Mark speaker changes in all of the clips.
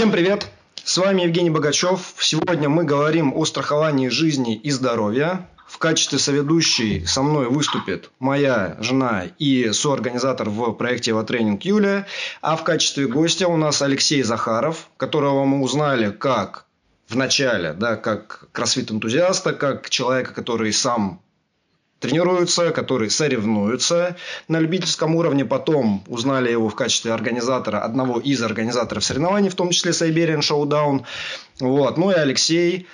Speaker 1: Всем привет! С вами Евгений Богачев. Сегодня мы говорим о страховании жизни и здоровья. В качестве соведущей со мной выступит моя жена и соорганизатор в проекте «Тренинг» Юлия. А в качестве гостя у нас Алексей Захаров, которого мы узнали как в начале, да, как кроссфит-энтузиаста, как человека, который сам тренируются, которые соревнуются на любительском уровне. Потом узнали его в качестве организатора, одного из организаторов соревнований, в том числе Siberian Showdown. Вот. Ну и Алексей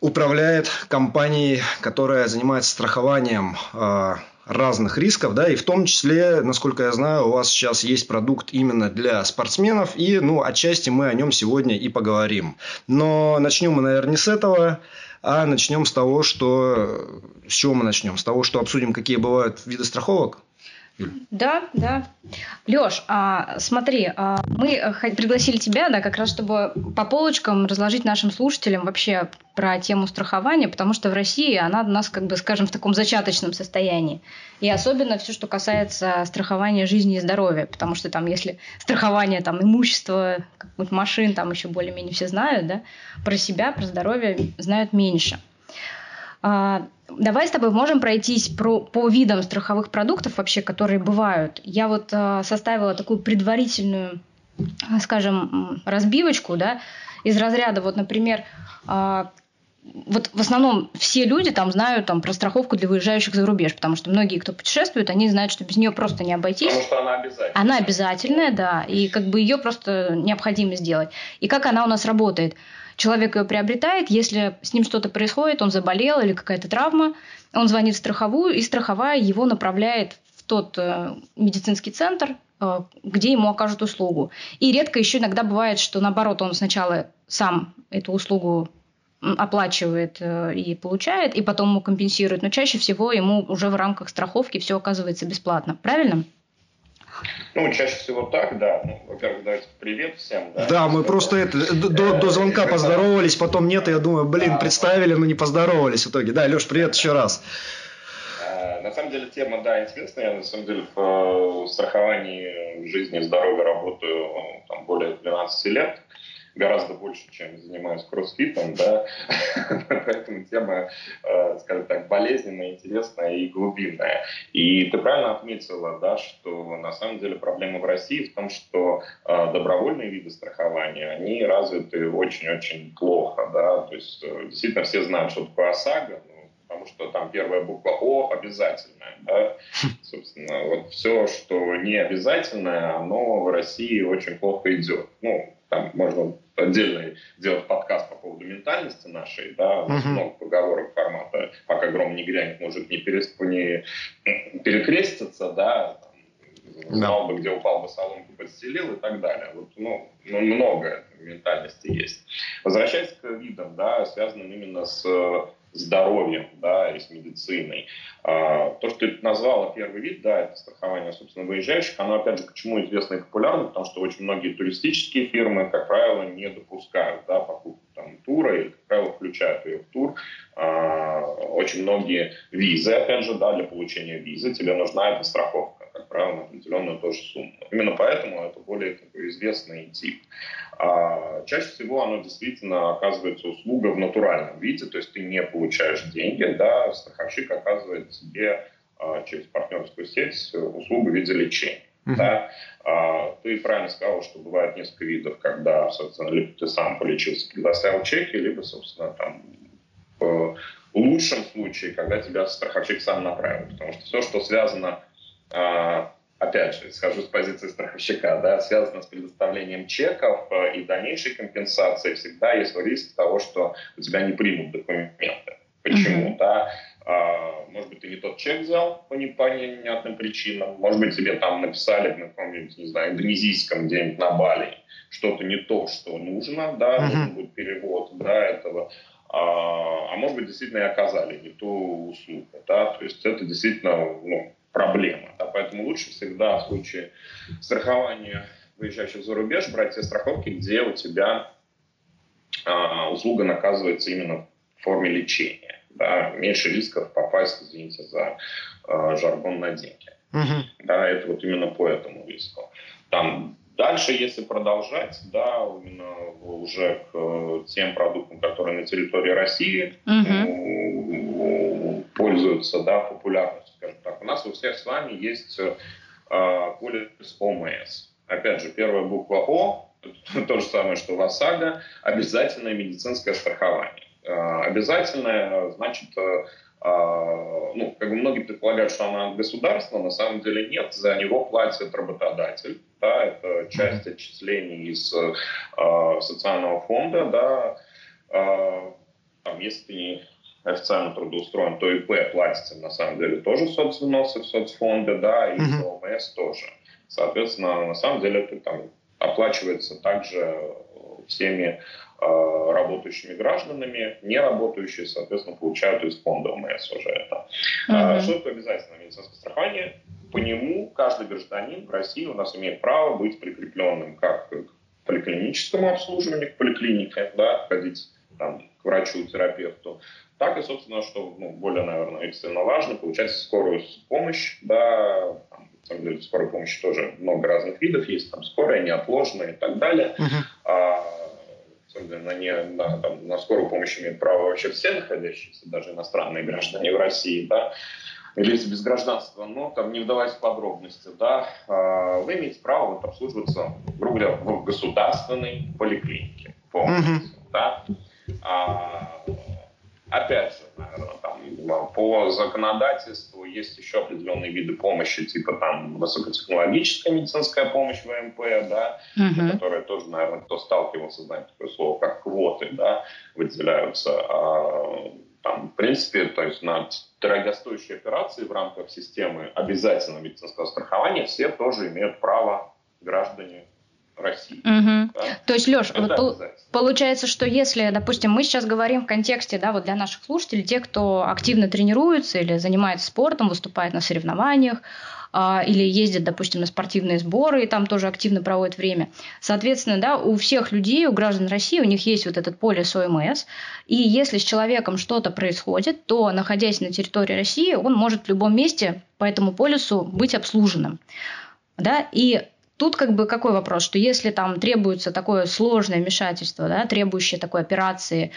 Speaker 1: управляет компанией, которая занимается страхованием э, разных рисков, да, и в том числе, насколько я знаю, у вас сейчас есть продукт именно для спортсменов, и, ну, отчасти мы о нем сегодня и поговорим. Но начнем мы, наверное, не с этого. А начнем с того, что... С чего мы начнем? С того, что обсудим, какие бывают виды страховок?
Speaker 2: Да, да. Леш, а, смотри, а, мы пригласили тебя, да, как раз чтобы по полочкам разложить нашим слушателям вообще про тему страхования, потому что в России она у нас, как бы, скажем, в таком зачаточном состоянии. И особенно все, что касается страхования жизни и здоровья, потому что там, если страхование там имущества, машин, там еще более-менее все знают, да, про себя, про здоровье знают меньше. А, давай с тобой можем пройтись про, по видам страховых продуктов вообще, которые бывают. Я вот а, составила такую предварительную, скажем, разбивочку, да, из разряда, вот, например, а, вот в основном все люди там знают там, про страховку для выезжающих за рубеж, потому что многие, кто путешествует, они знают, что без нее просто не обойтись.
Speaker 3: Потому что она обязательная.
Speaker 2: Она обязательная, да, и как бы ее просто необходимо сделать. И как она у нас работает – Человек ее приобретает, если с ним что-то происходит, он заболел или какая-то травма, он звонит в страховую, и страховая его направляет в тот э, медицинский центр, э, где ему окажут услугу. И редко еще иногда бывает, что наоборот он сначала сам эту услугу оплачивает э, и получает, и потом ему компенсирует, но чаще всего ему уже в рамках страховки все оказывается бесплатно. Правильно?
Speaker 3: Ну, чаще всего так, да. Ну, во-первых, давайте привет всем.
Speaker 1: Да, да мы просто это, до, до звонка поздоровались, потом нет, и я думаю, блин, представили, но не поздоровались в итоге. Да, Леш, привет еще раз.
Speaker 3: А, на самом деле тема, да, интересная. Я на самом деле в э, страховании жизни и здоровья работаю там, более 12 лет гораздо больше, чем занимаюсь кроссфитом, да, поэтому тема, э, скажем так, болезненная, интересная и глубинная. И ты правильно отметила, да, что на самом деле проблема в России в том, что э, добровольные виды страхования, они развиты очень-очень плохо, да, то есть э, действительно все знают, что такое ОСАГО, потому что там первая буква О обязательная. Да? Собственно, вот все, что не обязательное, оно в России очень плохо идет. Ну, там можно отдельный делать подкаст по поводу ментальности нашей, да, у нас uh-huh. много поговорок формата «пока гром не грянет, мужик не, пересп... не перекрестится», да, знал бы, где упал бы соломку, подстелил и так далее. Вот, ну, ну, много ментальности есть. Возвращаясь к видам, да, связанным именно с здоровьем, да, и с медициной. А, то, что ты назвала первый вид, да, это страхование, собственно, выезжающих, оно, опять же, почему известно и популярно, потому что очень многие туристические фирмы, как правило, не допускают, да, покупку там тура или, как правило, включают ее в тур. А, очень многие визы, опять же, да, для получения визы тебе нужна эта страховка как правило, на определенную тоже сумму. Именно поэтому это более такой известный тип. А чаще всего оно действительно оказывается услуга в натуральном виде, то есть ты не получаешь деньги, да, страховщик оказывает тебе а, через партнерскую сеть услугу в виде лечения. Uh-huh. Да? А, ты правильно сказал, что бывает несколько видов, когда, собственно, либо ты сам полечился, предоставил чеки, либо, собственно, там в лучшем случае, когда тебя страховщик сам направил. Потому что все, что связано а, опять же, схожу с позиции страховщика, да, связано с предоставлением чеков э, и дальнейшей компенсации, всегда есть риск того, что у тебя не примут документы. Почему? Mm-hmm. Да? А, может быть, ты не тот чек взял по непонятным причинам, может быть, тебе там написали на каком-нибудь, не знаю, индонезийском где-нибудь на Бали что-то не то, что нужно, да, mm-hmm. нужен будет перевод, да, этого а, а может быть, действительно и оказали не ту услугу, да, то есть это действительно, ну, проблема. Поэтому лучше всегда в случае страхования выезжающих за рубеж брать те страховки, где у тебя а, услуга наказывается именно в форме лечения. Да, меньше рисков попасть, извините за а, жаргон на деньги. Uh-huh. Да, это вот именно по этому риску. Там Дальше, если продолжать, да, именно уже к э, тем продуктам, которые на территории России угу. Пользуются да, популярностью, скажем так. У нас у всех с вами есть э, полис ОМС. Опять же, первая буква О, то же самое, что в ОСАГО, обязательное медицинское страхование. Э, обязательное, значит, а, ну, как бы многие предполагают, что она государственная, на самом деле нет, за него платит работодатель, да, это часть отчислений из э, социального фонда, да, э, там, если официально трудоустроен, то ИП платится на самом деле тоже соцвзносы в соцфонды, да, и ОМС тоже. Соответственно, на самом деле это там оплачивается также всеми Э, работающими гражданами, не работающие, соответственно, получают из фонда ОМС уже это. Uh-huh. Что такое обязательное медицинское страхование? По нему каждый гражданин в России у нас имеет право быть прикрепленным как к поликлиническому обслуживанию, к поликлинике, да, ходить там, к врачу, терапевту, так и, собственно, что ну, более, наверное, экстренно важно, получать скорую помощь, да, там, на самом деле, скорой помощи тоже много разных видов есть, там, скорая, неотложная и так далее. Uh-huh. А, на, не, на, там, на скорую помощь имеют право вообще все находящиеся, даже иностранные граждане в России, да, или без гражданства, но там не вдаваясь в подробности, да, а, вы имеете право вот, обслуживаться, грубо говоря, в государственной поликлинике полностью, mm-hmm. да. А, опять же, наверное, там, по законодательству есть еще определенные виды помощи, типа там высокотехнологическая медицинская помощь ВМП, да, uh-huh. которая тоже, наверное, кто сталкивался, знает такое слово, как квоты, да, выделяются. А, там, в принципе, то есть на дорогостоящие операции в рамках системы обязательного медицинского страхования все тоже имеют право граждане России.
Speaker 2: Угу. Да? То есть, Леш, вот пол- получается, что если, допустим, мы сейчас говорим в контексте, да, вот для наших слушателей, те, кто активно тренируется или занимается спортом, выступает на соревнованиях, а, или ездит, допустим, на спортивные сборы и там тоже активно проводит время. Соответственно, да, у всех людей, у граждан России, у них есть вот этот полис ОМС, и если с человеком что-то происходит, то, находясь на территории России, он может в любом месте по этому полису быть обслуженным. Да? И Тут как бы какой вопрос, что если там требуется такое сложное вмешательство, да, требующее такой операции,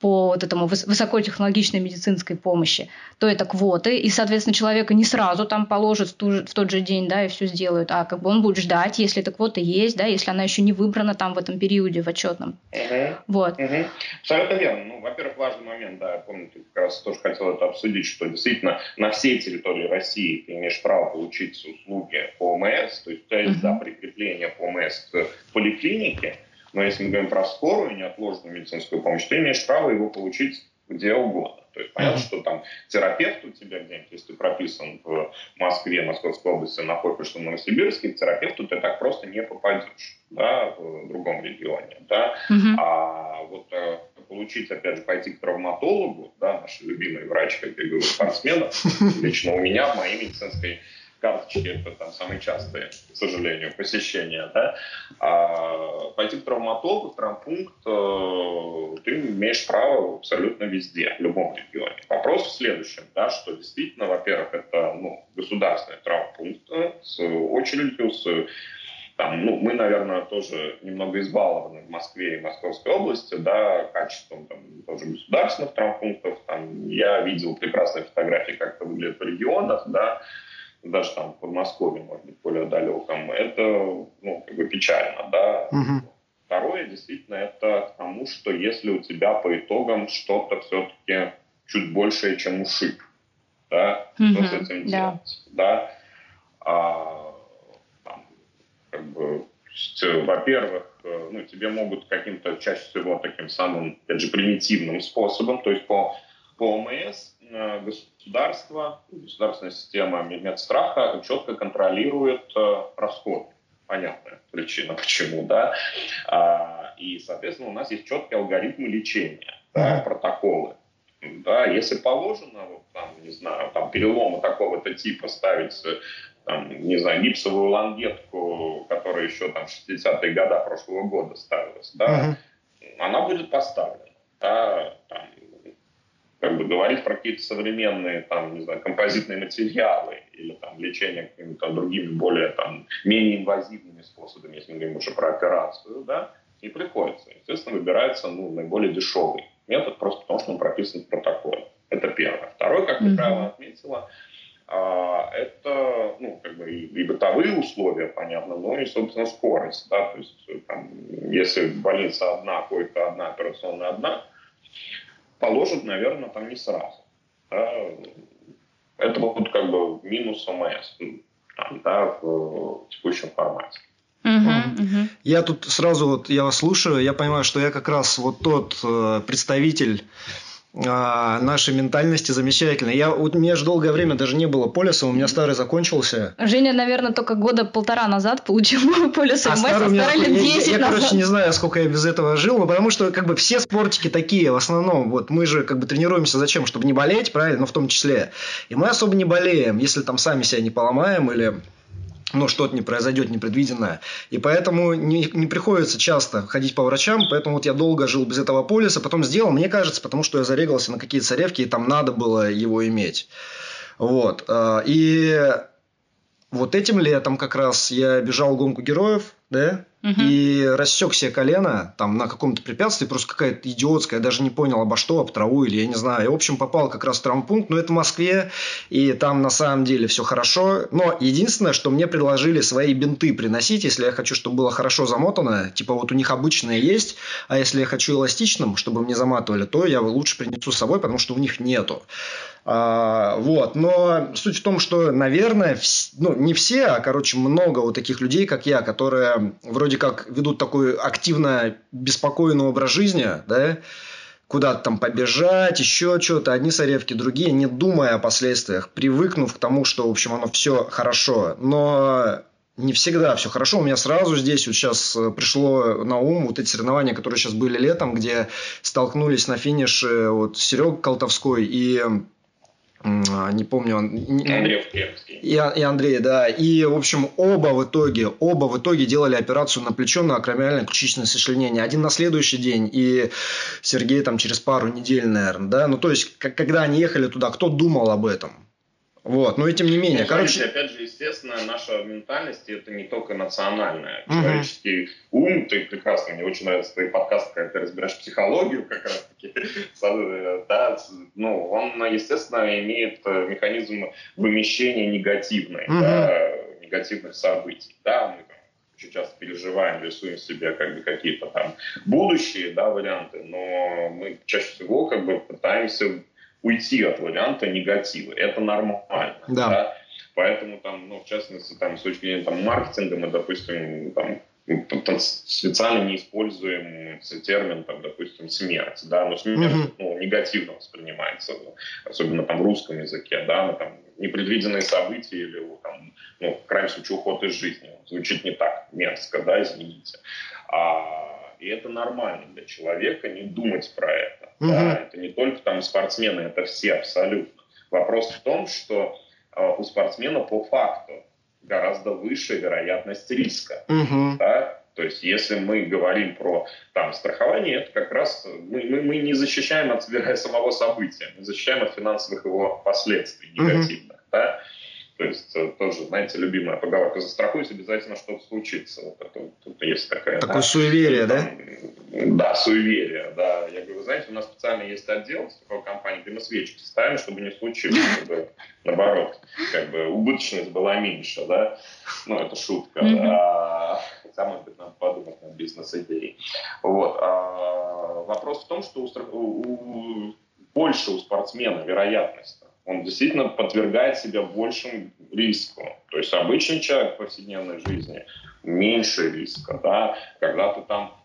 Speaker 2: по вот этому высокотехнологичной медицинской помощи, то это квоты, и, соответственно, человека не сразу там положат в, ту в тот же день, да, и все сделают, а как бы он будет ждать, если эта квота есть, да, если она еще не выбрана там в этом периоде, в отчетном.
Speaker 3: Угу. Вот. Угу. Абсолютно верно. Ну, во-первых, важный момент, да, я помню, ты как раз тоже хотел это обсудить, что действительно на всей территории России ты имеешь право получить услуги по ОМС, то есть тебя есть, угу. да, прикрепление по ОМС к поликлинике, но если мы говорим про скорую неотложную медицинскую помощь, ты имеешь право его получить где угодно. То есть понятно, что там терапевт у тебя где-нибудь, если ты прописан в Москве, Московской области, находишься в Новосибирске, к терапевту ты так просто не попадешь, да, в другом регионе, да. Uh-huh. А вот э, получить, опять же, пойти к травматологу, да, наш любимый врач, как я говорю, спортсменов, лично у меня в моей медицинской карточки это там самые частые, к сожалению, посещения, да, а пойти к травматологу, травмпункт, э, ты имеешь право абсолютно везде, в любом регионе. Вопрос в следующем, да, что действительно, во-первых, это ну, государственный травмпункт э, с очередью, с там, ну, мы, наверное, тоже немного избалованы в Москве и Московской области, да, качеством там, тоже государственных травмпунктов. Там, я видел прекрасные фотографии, как это выглядит в регионах, да, даже там в Подмосковье, может быть, более далеком, это ну, как бы печально, да. Угу. Второе, действительно, это к тому, что если у тебя по итогам что-то все-таки чуть большее, чем ушиб, да, угу. что с этим да. делать, да. А, там, как бы, во-первых, э, ну, тебе могут каким-то чаще всего таким самым, опять же, примитивным способом, то есть по, по ОМС Э, государство, государственная система медстраха четко контролирует э, расход. Понятная причина, почему, да. А, и, соответственно, у нас есть четкие алгоритмы лечения, да, протоколы. Да, если положено, вот, там, не знаю, там, переломы такого-то типа ставить там, не знаю, гипсовую лангетку, которая еще там 60-е годы прошлого года ставилась, да, uh-huh. она будет поставлена. Да, там, как бы говорить про какие-то современные, там, не знаю, композитные материалы или там лечение какими-то другими более, там, менее инвазивными способами, если мы говорим уже про операцию, да, не приходится. Естественно, выбирается, ну, наиболее дешевый метод, просто потому что он прописан в протоколе. Это первое. Второе, как ты правильно отметила, а, это ну, как бы и, и бытовые условия, понятно, но и, собственно, скорость. Да? То есть, там, если больница одна, койка одна, операционная одна, положат, наверное, там не сразу. Да? Это вот как бы минус ОМС там, да, в текущем формате.
Speaker 1: Я тут сразу вот я вас слушаю, я понимаю, что я как раз вот тот э, представитель а, нашей ментальности замечательно. Я, у меня же долгое время даже не было полиса, у меня старый закончился.
Speaker 2: Женя, наверное, только года полтора назад получил полис а МС,
Speaker 1: старый а старый лет 10 Я, я, я короче, не знаю, сколько я без этого жил, но потому что как бы все спортики такие в основном. Вот мы же как бы тренируемся зачем? Чтобы не болеть, правильно? Но в том числе. И мы особо не болеем, если там сами себя не поломаем или ну, что-то не произойдет непредвиденное. И поэтому не, не приходится часто ходить по врачам, поэтому вот я долго жил без этого полиса, потом сделал, мне кажется, потому что я зарегался на какие-то царевки, и там надо было его иметь. Вот. А, и вот этим летом как раз я бежал гонку героев, да, угу. и рассек себе колено там на каком-то препятствии, просто какая-то идиотская, я даже не понял, обо что, об траву или я не знаю. И, в общем, попал как раз в травмпункт, но это в Москве, и там на самом деле все хорошо. Но единственное, что мне предложили свои бинты приносить, если я хочу, чтобы было хорошо замотано, типа вот у них обычные есть, а если я хочу эластичным, чтобы мне заматывали, то я лучше принесу с собой, потому что у них нету. А, вот, но суть в том, что, наверное, вс... ну, не все, а, короче, много вот таких людей, как я, которые вроде как ведут такой активно беспокойный образ жизни, да, куда-то там побежать, еще что-то, одни соревки, другие, не думая о последствиях, привыкнув к тому, что, в общем, оно все хорошо. Но не всегда все хорошо. У меня сразу здесь вот сейчас э, пришло на ум вот эти соревнования, которые сейчас были летом, где столкнулись на финише вот Серега Колтовской и не помню, он...
Speaker 3: Пермский.
Speaker 1: И, и Андрей, да. И, в общем, оба в итоге, оба в итоге делали операцию на плечо, на акромиальное ключичное сочленение. Один на следующий день, и Сергей там через пару недель, наверное, да. Ну, то есть, когда они ехали туда, кто думал об этом? Вот, но и тем не менее.
Speaker 3: Ну, короче... опять же, естественно, наша ментальность это не только национальная. Угу. Человеческий ум, ты прекрасно, мне очень нравится твой подкаст, когда ты разбираешь психологию как раз таки. да, ну, он, естественно, имеет э, механизм вымещения негативной, угу. да, негативных событий. Да, мы очень часто переживаем, рисуем себе как бы какие-то там будущие да, варианты, но мы чаще всего как бы пытаемся уйти от варианта негатива. Это нормально. Да. да? Поэтому там, ну, в частности, там, с точки зрения там, маркетинга мы, допустим, там, специально не используем термин, там, допустим, смерть, да, но смерть mm-hmm. ну, негативно воспринимается, особенно там в русском языке, да, там, непредвиденные события или там, ну, в крайнем случае уход из жизни, звучит не так мерзко, да, извините. А и это нормально для человека не думать про это. Угу. Да? Это не только там спортсмены, это все абсолютно. Вопрос в том, что э, у спортсмена по факту гораздо выше вероятность риска. Угу. Да? То есть, если мы говорим про там, страхование, это как раз мы, мы, мы не защищаем от самого события, мы защищаем от финансовых его последствий негативных. Угу. Да? То есть э, тоже, знаете, любимая поговорка «застрахуюсь, обязательно что-то случится». Вот это, тут есть такая...
Speaker 1: Такое да, суеверие, да?
Speaker 3: Да, суеверие, да. Знаете, у нас специально есть отдел с такой компании, где мы свечки ставим, чтобы не случилось, чтобы, наоборот, как бы убыточность была меньше, да. Ну, это шутка. Mm-hmm. А, хотя, может быть, надо подумать над бизнес-идеей. Вот. А, вопрос в том, что у, у, больше у спортсмена вероятность он действительно подвергает себя большему риску. То есть обычный человек в повседневной жизни меньше риска, да, когда ты там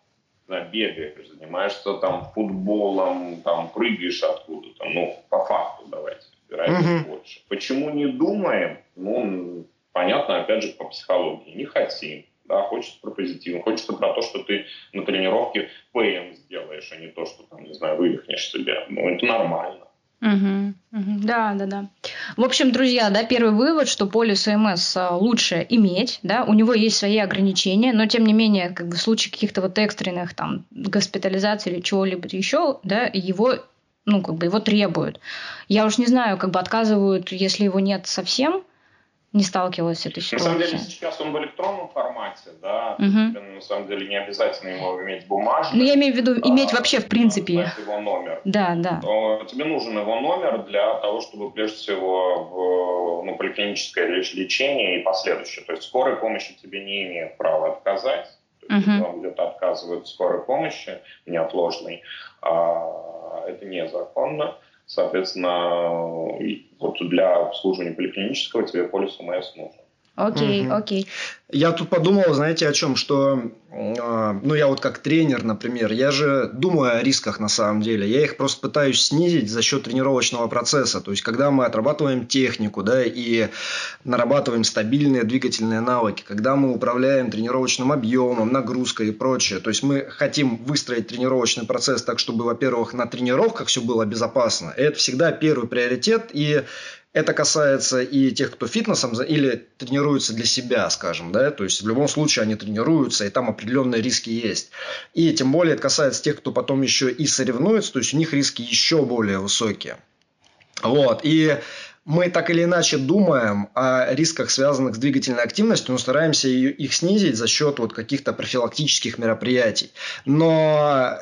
Speaker 3: да, бегаешь, занимаешься там футболом, там прыгаешь откуда-то, ну, по факту давайте, вероятность угу. больше. Почему не думаем? Ну, понятно, опять же, по психологии. Не хотим. Да, хочется про позитив, хочется про то, что ты на тренировке ПМ сделаешь, а не то, что там, не знаю, вывихнешь себя. Ну, это нормально.
Speaker 2: Угу, угу, да, да, да. В общем, друзья, да, первый вывод, что полис ОМС а, лучше иметь, да, у него есть свои ограничения, но тем не менее, как бы в случае каких-то вот экстренных там госпитализаций или чего-либо еще, да, его ну, как бы его требуют. Я уж не знаю, как бы отказывают, если его нет совсем, не сталкивалась с этой ситуацией.
Speaker 3: На самом деле сейчас он в электронном формате, да,
Speaker 2: угу.
Speaker 3: на самом деле не обязательно его иметь бумажный.
Speaker 2: Ну, я имею в виду иметь а, вообще в принципе.
Speaker 3: его номер.
Speaker 2: Да, да.
Speaker 3: Но тебе нужен его номер для того, чтобы прежде всего в ну, поликлиническое лечение и последующее. То есть скорой помощи тебе не имеет права отказать. То есть, uh-huh. где-то отказывают скорой помощи неотложной, а это незаконно. Соответственно, вот для обслуживания поликлинического тебе полис ОМС нужен.
Speaker 2: Окей, угу. окей.
Speaker 1: Я тут подумал, знаете, о чем, что, э, ну, я вот как тренер, например, я же думаю о рисках на самом деле. Я их просто пытаюсь снизить за счет тренировочного процесса. То есть, когда мы отрабатываем технику, да, и нарабатываем стабильные двигательные навыки, когда мы управляем тренировочным объемом, нагрузкой и прочее. То есть, мы хотим выстроить тренировочный процесс так, чтобы, во-первых, на тренировках все было безопасно. Это всегда первый приоритет. И это касается и тех, кто фитнесом или тренируется для себя, скажем, да, то есть в любом случае они тренируются, и там определенные риски есть. И тем более это касается тех, кто потом еще и соревнуется, то есть у них риски еще более высокие. Вот, и мы так или иначе думаем о рисках, связанных с двигательной активностью, но стараемся их снизить за счет вот каких-то профилактических мероприятий. Но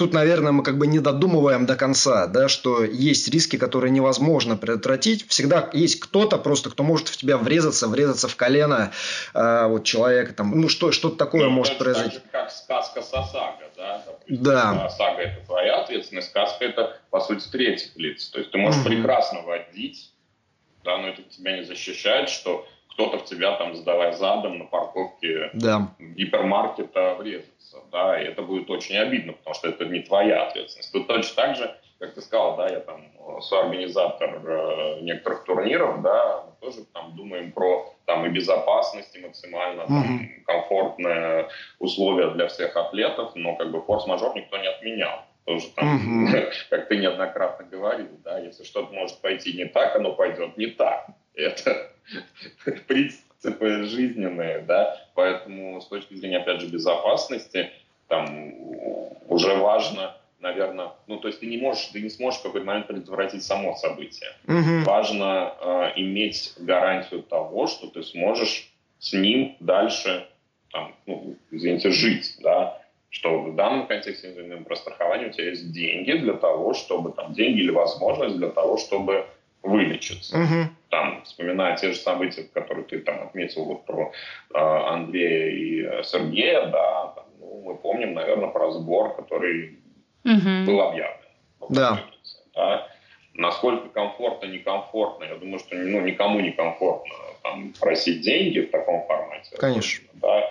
Speaker 1: тут, наверное, мы как бы не додумываем до конца, да, что есть риски, которые невозможно предотвратить. Всегда есть кто-то просто, кто может в тебя врезаться, врезаться в колено э, вот человека, там, ну что, что-то такое ну, может произойти.
Speaker 3: Так же, как сказка Сасага, да?
Speaker 1: Допустим, да.
Speaker 3: Сага это твоя ответственность, сказка это, по сути, третьих лиц. То есть ты можешь угу. прекрасно водить, да, но это тебя не защищает, что кто-то в тебя там, сдавая задом на парковке
Speaker 1: да.
Speaker 3: гипермаркета врезается да, и это будет очень обидно, потому что это не твоя ответственность. Тут точно так же, как ты сказал, да, я там соорганизатор э, некоторых турниров, да, мы тоже там думаем про там и безопасность, и максимально там, комфортные условия для всех атлетов, но как бы форс-мажор никто не отменял. Тоже там, как ты неоднократно говорил, да, если что-то может пойти не так, оно пойдет не так. Это принцип принципы жизненные, да, поэтому с точки зрения, опять же, безопасности, там уже важно, наверное, ну, то есть ты не можешь, ты не сможешь в какой-то момент предотвратить само событие.
Speaker 1: Угу.
Speaker 3: Важно э, иметь гарантию того, что ты сможешь с ним дальше, там, ну, извините, жить, да, что в данном контексте индивидуального про страхование у тебя есть деньги для того, чтобы там деньги или возможность для того, чтобы вылечиться.
Speaker 1: Угу.
Speaker 3: Там, вспоминая те же события, которые ты там отметил вот про э, Андрея и э, Сергея, да, там, ну, мы помним, наверное, про сбор, который
Speaker 2: угу.
Speaker 3: был объявлен.
Speaker 1: Да.
Speaker 3: да. Насколько комфортно, некомфортно, я думаю, что ну, никому не комфортно там, просить деньги в таком формате.
Speaker 1: Конечно.
Speaker 3: Да.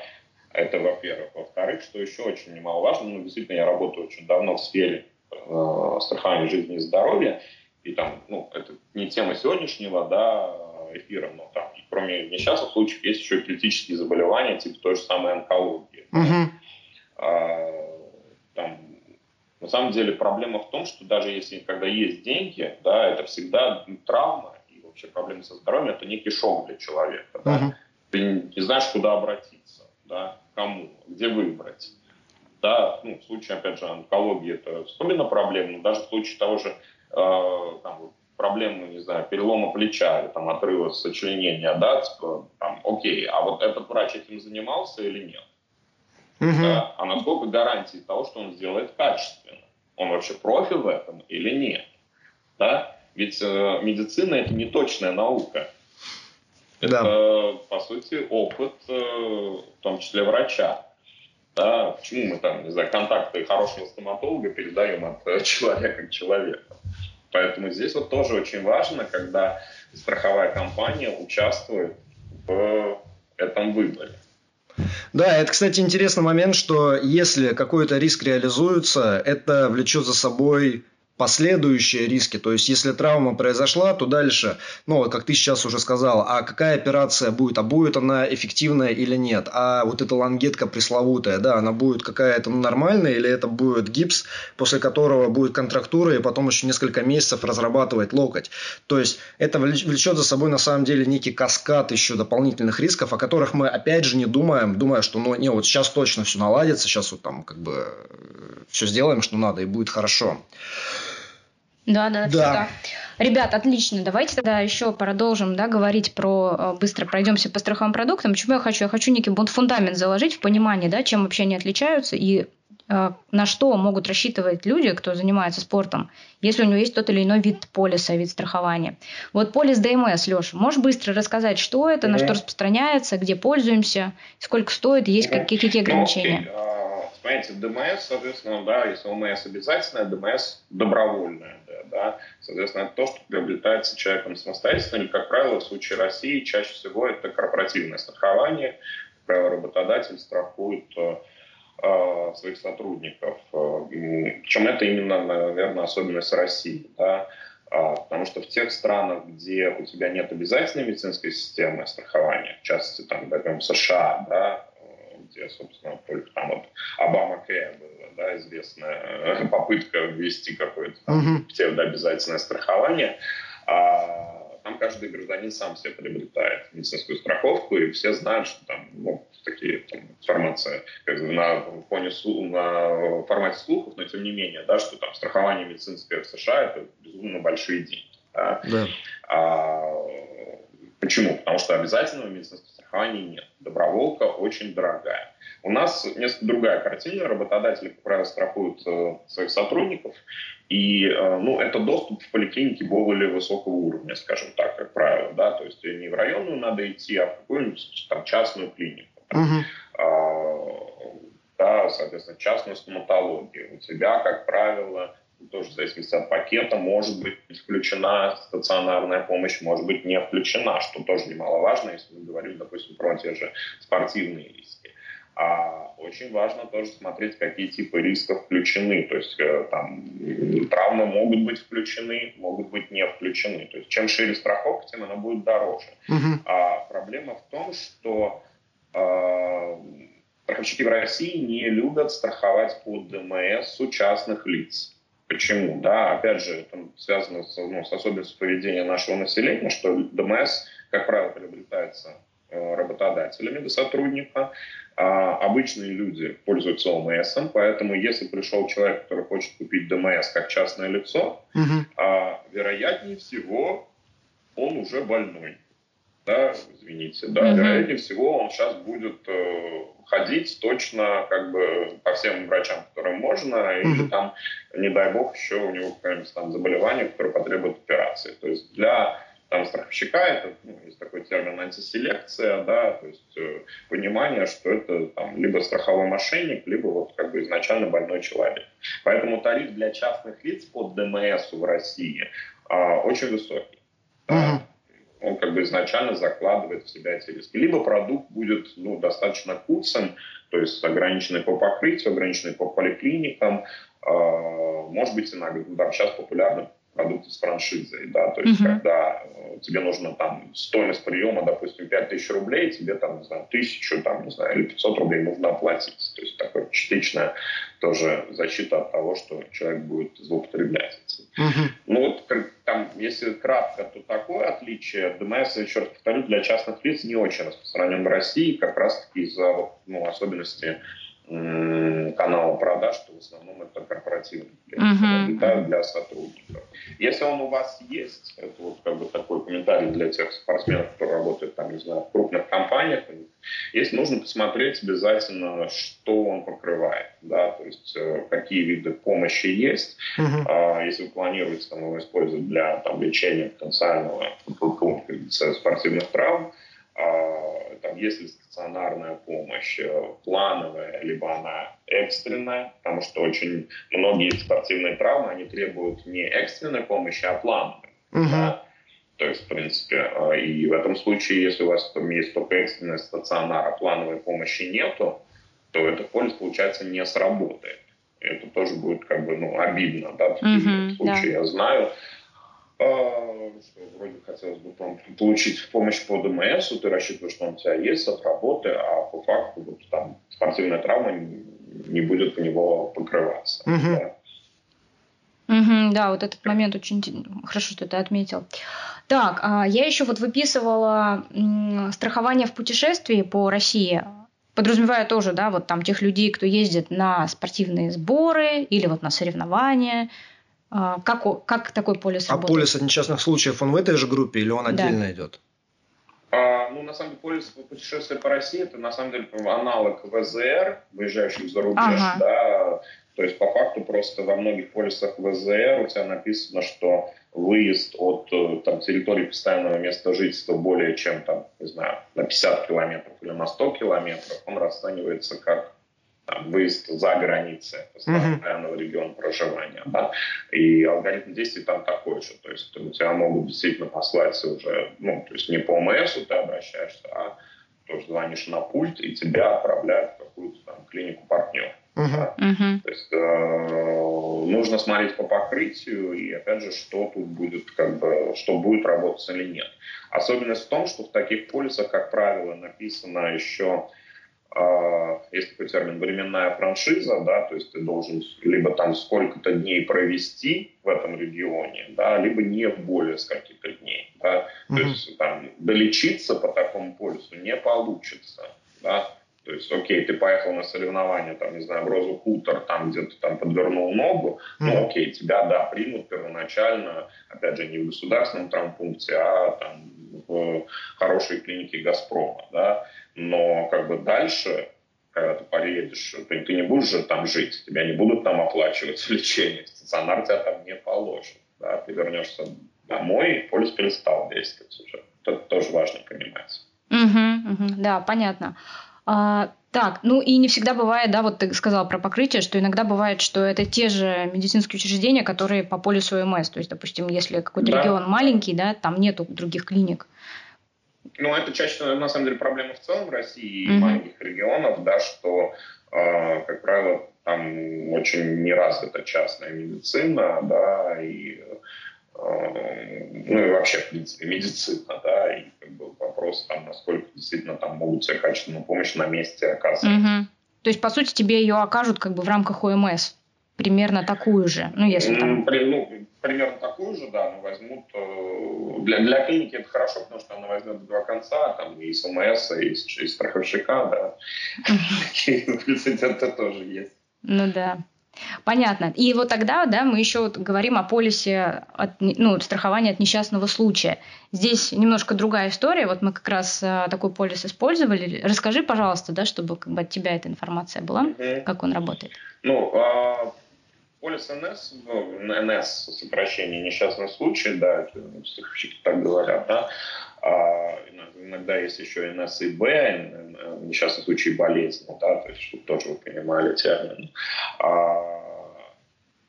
Speaker 3: Это, во-первых. Во-вторых, что еще очень немаловажно, ну, действительно, я работаю очень давно в сфере э, страхования жизни и здоровья, и там, ну, это не тема сегодняшнего, да, эфира, но там, кроме несчастных случаев, есть еще критические заболевания, типа той же самой онкологии.
Speaker 1: Угу.
Speaker 3: А, там, на самом деле проблема в том, что даже если когда есть деньги, да, это всегда травма, и вообще проблемы со здоровьем это некий шок для человека. Да?
Speaker 1: Угу.
Speaker 3: Ты не знаешь, куда обратиться, да, кому, где выбрать. Да, ну, в случае, опять же, онкологии это особенно проблема, но даже в случае того же там, проблему, не знаю, перелома плеча или там, отрыва сочленения, да, типа, там, окей, а вот этот врач этим занимался или нет?
Speaker 1: Угу.
Speaker 3: Да? А насколько гарантии того, что он сделает качественно? Он вообще профи в этом или нет? Да? Ведь э, медицина это не точная наука. Это, да. по сути, опыт, э, в том числе врача. Да? Почему мы там, не знаю, контакты хорошего стоматолога передаем от э, человека к человеку? Поэтому здесь вот тоже очень важно, когда страховая компания участвует в этом выборе.
Speaker 1: Да, это, кстати, интересный момент, что если какой-то риск реализуется, это влечет за собой последующие риски. То есть, если травма произошла, то дальше, ну, как ты сейчас уже сказал, а какая операция будет, а будет она эффективная или нет, а вот эта лангетка пресловутая, да, она будет какая-то нормальная или это будет гипс, после которого будет контрактура и потом еще несколько месяцев разрабатывать локоть. То есть, это влечет за собой на самом деле некий каскад еще дополнительных рисков, о которых мы опять же не думаем, думая, что ну, не, вот сейчас точно все наладится, сейчас вот там как бы э, все сделаем, что надо и будет хорошо.
Speaker 2: Да, да, да. да. Ребят, отлично. Давайте тогда еще продолжим да, говорить про... Э, быстро пройдемся по страховым продуктам. Почему я хочу? Я хочу некий фундамент заложить в понимание, да, чем вообще они отличаются и э, на что могут рассчитывать люди, кто занимается спортом, если у него есть тот или иной вид полиса, вид страхования. Вот полис ДМС, Леша, можешь быстро рассказать, что это, mm-hmm. на что распространяется, где пользуемся, сколько стоит, есть mm-hmm. какие, какие ограничения?
Speaker 3: Ну, okay. Понимаете, ДМС, соответственно, да, если ОМС обязательное, ДМС добровольное, да, да, соответственно, это то, что приобретается человеком самостоятельно, или, как правило, в случае России чаще всего это корпоративное страхование, как правило, работодатель страхует э, э своих сотрудников. Э, причем это именно, наверное, особенность России, да, а, потому что в тех странах, где у тебя нет обязательной медицинской системы страхования, в частности, там, допустим, США, да, где, собственно, там вот Обама Кэя была, да, известная попытка ввести какое-то там псевдообязательное страхование. А там каждый гражданин сам себе приобретает медицинскую страховку, и все знают, что там ну, такие там, информация как на фоне на формате слухов, но тем не менее, да, что там страхование медицинское в США это безумно большие деньги. Да? Да. А, почему? Потому что обязательного медицинского страхования нет. Доброволка очень дорогая. У нас несколько другая картина. Работодатели, как правило, страхуют э, своих сотрудников. И э, ну, это доступ в поликлинике более высокого уровня, скажем так, как правило. Да? То есть не в районную надо идти, а в какую-нибудь там, частную клинику. Uh-huh. А, да, соответственно, частную стоматологию. У тебя, как правило, тоже в зависимости от пакета, может быть включена стационарная помощь, может быть не включена, что тоже немаловажно, если мы говорим, допустим, про те же спортивные риски. А очень важно тоже смотреть, какие типы рисков включены. То есть э, там травмы могут быть включены, могут быть не включены. То есть чем шире страховка, тем она будет дороже. Uh-huh. А проблема в том, что э, страховщики в России не любят страховать под ДМС у частных лиц. Почему? Да, опять же, это связано с, ну, с особенностью поведения нашего населения, что ДМС, как правило, приобретается э, работодателями до сотрудника. А обычные люди пользуются ОМС, поэтому если пришел человек, который хочет купить ДМС как частное лицо, угу. а, вероятнее всего он уже больной. Да, извините, да, угу. вероятнее всего он сейчас будет э, ходить точно как бы по всем врачам, которым можно, или там, не дай бог, еще у него какое-нибудь там заболевание, которое потребует операции. То есть для там страховщика это ну, есть такой термин антиселекция, да, то есть э, понимание, что это там либо страховой мошенник, либо вот как бы изначально больной человек. Поэтому тариф для частных лиц под ДМС в России э, очень высокий. Как бы изначально закладывает в себя эти риски. Либо продукт будет ну, достаточно куцым, то есть ограниченный по покрытию, ограниченный по поликлиникам, э, может быть, иногда там, сейчас популярны продукты с франшизой, да, то есть uh-huh. когда э, тебе нужно там стоимость приема, допустим, 5000 рублей, тебе там, не знаю, тысячу, там, не знаю, или 500 рублей нужно оплатить. То есть такое частичная тоже защита от того, что человек будет злоупотреблять. Uh-huh. Ну вот там, если кратко, то такое отличие. ДМС, еще раз повторю, для частных лиц не очень распространен в России, как раз-таки из-за ну, особенностей канала продаж, что в основном это корпоративный клиент, uh-huh. для сотрудников. Если он у вас есть, это вот как бы такой комментарий для тех спортсменов, которые работают там, не знаю, в крупных компаниях, если нужно посмотреть обязательно, что он покрывает, да, то есть э, какие виды помощи есть, uh-huh. если вы планируете там, его использовать для там, лечения потенциального спортивных травм, а, там, если стационарная помощь э, плановая, либо она экстренная, потому что очень многие спортивные травмы, они требуют не экстренной помощи, а плановой. Угу. Да? То есть, в принципе, а, и в этом случае, если у вас есть только экстренная стационара, плановой помощи нету, то этот полис, получается, не сработает. Это тоже будет как бы ну, обидно, да, в таких случаях да. я знаю. А, что вроде хотелось бы там, получить помощь по ДМС, ты рассчитываешь, что он у тебя есть от работы, а по факту вот, там спортивная травма не будет в него покрываться. Угу. Да.
Speaker 2: Угу, да, вот этот момент очень хорошо, что ты отметил. Так, а я еще вот выписывала страхование в путешествии по России, подразумевая тоже, да, вот там тех людей, кто ездит на спортивные сборы или вот на соревнования, как, как такой полис
Speaker 1: а
Speaker 2: работает?
Speaker 1: А полис от несчастных случаев, он в этой же группе или он да. отдельно идет?
Speaker 3: А, ну, на самом деле, полис путешествия по России это на самом деле аналог ВЗР, выезжающих за рубеж, ага. да. То есть, по факту, просто во многих полисах ВЗР у тебя написано, что выезд от э, там, территории постоянного места жительства более чем, там, не знаю, на 50 километров или на 100 километров, он расценивается как там, выезд за границы постоянного mm-hmm. региона проживания. Да? И алгоритм действий там такой же. То есть у тебя могут действительно послать уже, ну, то есть не по ОМС ты обращаешься, а тоже звонишь на пульт, и тебя отправляют в какую-то там клинику партнер. Uh-huh. Да? Uh-huh. То есть э, нужно смотреть по покрытию и опять же, что тут будет, как бы, что будет работать или нет. Особенность в том, что в таких полисах, как правило, написано еще а, есть такой термин временная франшиза, да, то есть ты должен либо там сколько-то дней провести в этом регионе, да, либо не более скольких-то дней, да, mm-hmm. то есть там долечиться по такому полюсу не получится, да, то есть, окей, ты поехал на соревнования, там, не знаю, в Розу Хутор, там где-то там подвернул ногу, mm-hmm. ну, окей, тебя, да, примут первоначально, опять же, не в государственном травмпункте, а там в хорошей клинике Газпрома, да, но как бы дальше, когда ты поедешь, ты, ты не будешь же там жить, тебя не будут там оплачивать лечение, стационар тебя там не положит. Да? Ты вернешься домой, и полис перестал действовать уже. Это тоже важно понимать.
Speaker 2: Угу, угу, да, понятно. А, так, ну и не всегда бывает, да, вот ты сказал про покрытие, что иногда бывает, что это те же медицинские учреждения, которые по полису ОМС. То есть, допустим, если какой-то да. регион маленький, да, там нету других клиник.
Speaker 3: Ну, это чаще, на самом деле, проблема в целом в России и mm-hmm. маленьких регионов, да, что, э, как правило, там очень неразвита частная медицина, да, и э, ну и вообще, в принципе, медицина, да, и как бы вопрос там, насколько действительно там могут себе качественную помощь на месте оказывать.
Speaker 2: Угу. То есть, по сути, тебе ее окажут как бы в рамках ОМС, примерно такую же, ну, если там...
Speaker 3: Ну, примерно такую же, да, но возьмут... Э, для, для клиники это хорошо, потому что она возьмет два конца, там, и СМС, и из страховщика, да. Такие прецеденты тоже есть.
Speaker 2: Ну да. Понятно. И вот тогда, да, мы еще вот говорим о полисе от, ну, страхования от несчастного случая. Здесь немножко другая история. Вот мы как раз а, такой полис использовали. Расскажи, пожалуйста, да, чтобы как бы от тебя эта информация была, mm-hmm. как он работает.
Speaker 3: Ну, а, Полис НС, ну, НС, сокращение несчастный случай, да, страховщики так говорят, да, а, иногда есть еще НСИБ, несчастный случай болезни, да, то есть, чтобы тоже вы понимали термин. А,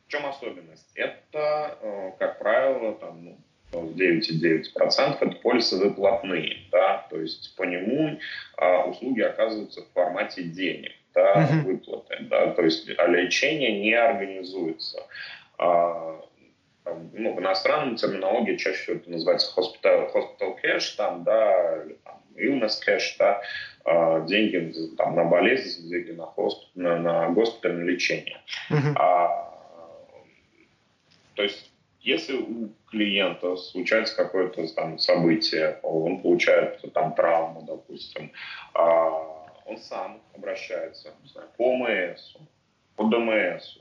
Speaker 3: в чем особенность? Это, э, как правило, там, ну, 9,9% это полисы выплатные, да, то есть по нему а, услуги оказываются в формате денег да, uh-huh. выплаты, да, то есть а лечение не организуется. А, ну, в иностранном терминологии чаще всего это называется hospital, hospital cash, там, да, или там, illness cash, да, а, деньги там, на болезнь, деньги на, хосп, на, на госпитальное лечение. Uh-huh. А, то есть если у клиента случается какое-то там событие, он получает там травму, допустим, а, он сам обращается не знаю, по ОМС, по ДМС,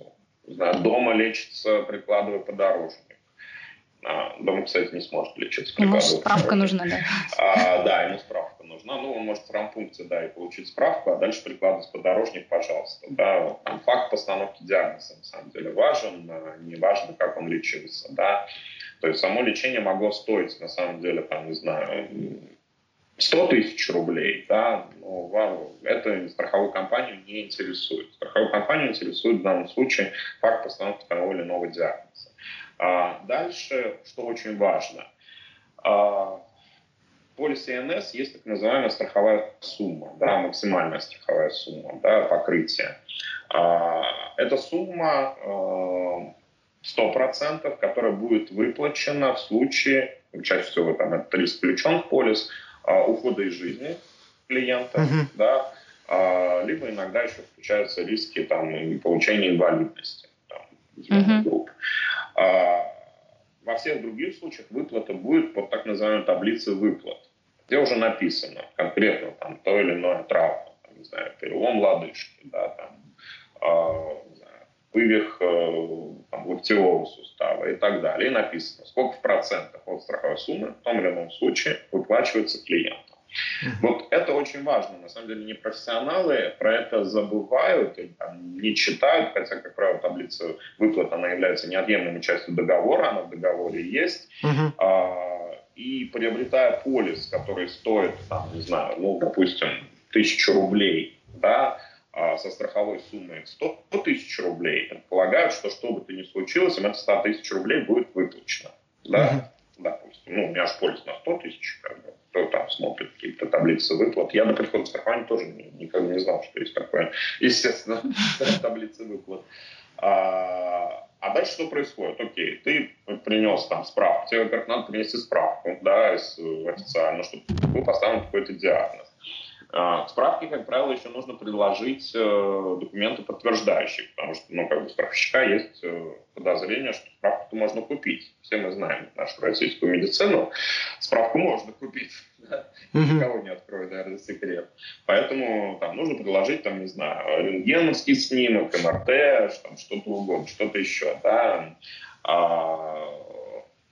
Speaker 3: знаю, дома лечится, прикладывая подорожник. А, дома, кстати, не сможет лечиться.
Speaker 2: Ему справка нужна, да?
Speaker 3: А, да, ему справка нужна. Ну, он может в рампункте, да, и получить справку, а дальше прикладывать подорожник, пожалуйста. Да, там факт постановки диагноза, на самом деле, важен, а не важно, как он лечился, да. То есть само лечение могло стоить, на самом деле, там, не знаю, 100 тысяч рублей, да, но вам это страховую компанию не интересует. Страховую компанию интересует в данном случае факт постановки того или иного диагноза. А дальше, что очень важно, а, в полисе НС есть так называемая страховая сумма, да, максимальная страховая сумма, да, покрытие. А, эта сумма 100%, а, которая будет выплачена в случае, чаще всего там это риск включен в полис, а, ухода из жизни клиента, uh-huh. да, а, либо иногда еще включаются риски там, получения инвалидности там, uh-huh. групп. А, во всех других случаях выплата будет по так называемой таблице выплат, где уже написано конкретно там, то или иное травма, там, не знаю, перелом лодыжки, да, там, э, знаю, вывих э, там, локтевого сустава и так далее. И написано, сколько в процентах от страховой суммы в том или ином случае выплачивается клиенту. Вот это очень важно. На самом деле непрофессионалы про это забывают или там, не читают, хотя, как правило, таблица выплат, она является неотъемлемой частью договора, она в договоре есть. Uh-huh. А, и приобретая полис, который стоит, там, не знаю, ну, допустим, тысячу рублей, да, а со страховой суммой 100 тысяч рублей, предполагают, что что бы то ни случилось, им это 100 тысяч рублей будет выплачено. Да? Uh-huh. Допустим. Ну, у меня же полис на 100 тысяч, как бы кто там смотрит какие-то таблицы выплат. Я до прихода страхования тоже никогда не знал, что есть такое, естественно, таблицы выплат. А, а дальше что происходит? Окей, ты принес там справку, тебе, во-первых, надо принести справку, да, официально, чтобы был поставлен какой-то диагноз. А, к справке, как правило, еще нужно предложить э, документы подтверждающие, потому что, ну, как бы, у страховщика есть э, подозрение, что справку можно купить. Все мы знаем нашу российскую медицину. Справку можно купить. Да? Никого не откроет, наверное, секрет. Поэтому там нужно предложить, там, не знаю, рентгеновский снимок, МРТ, там, что-то угодно, что-то еще. Да? А,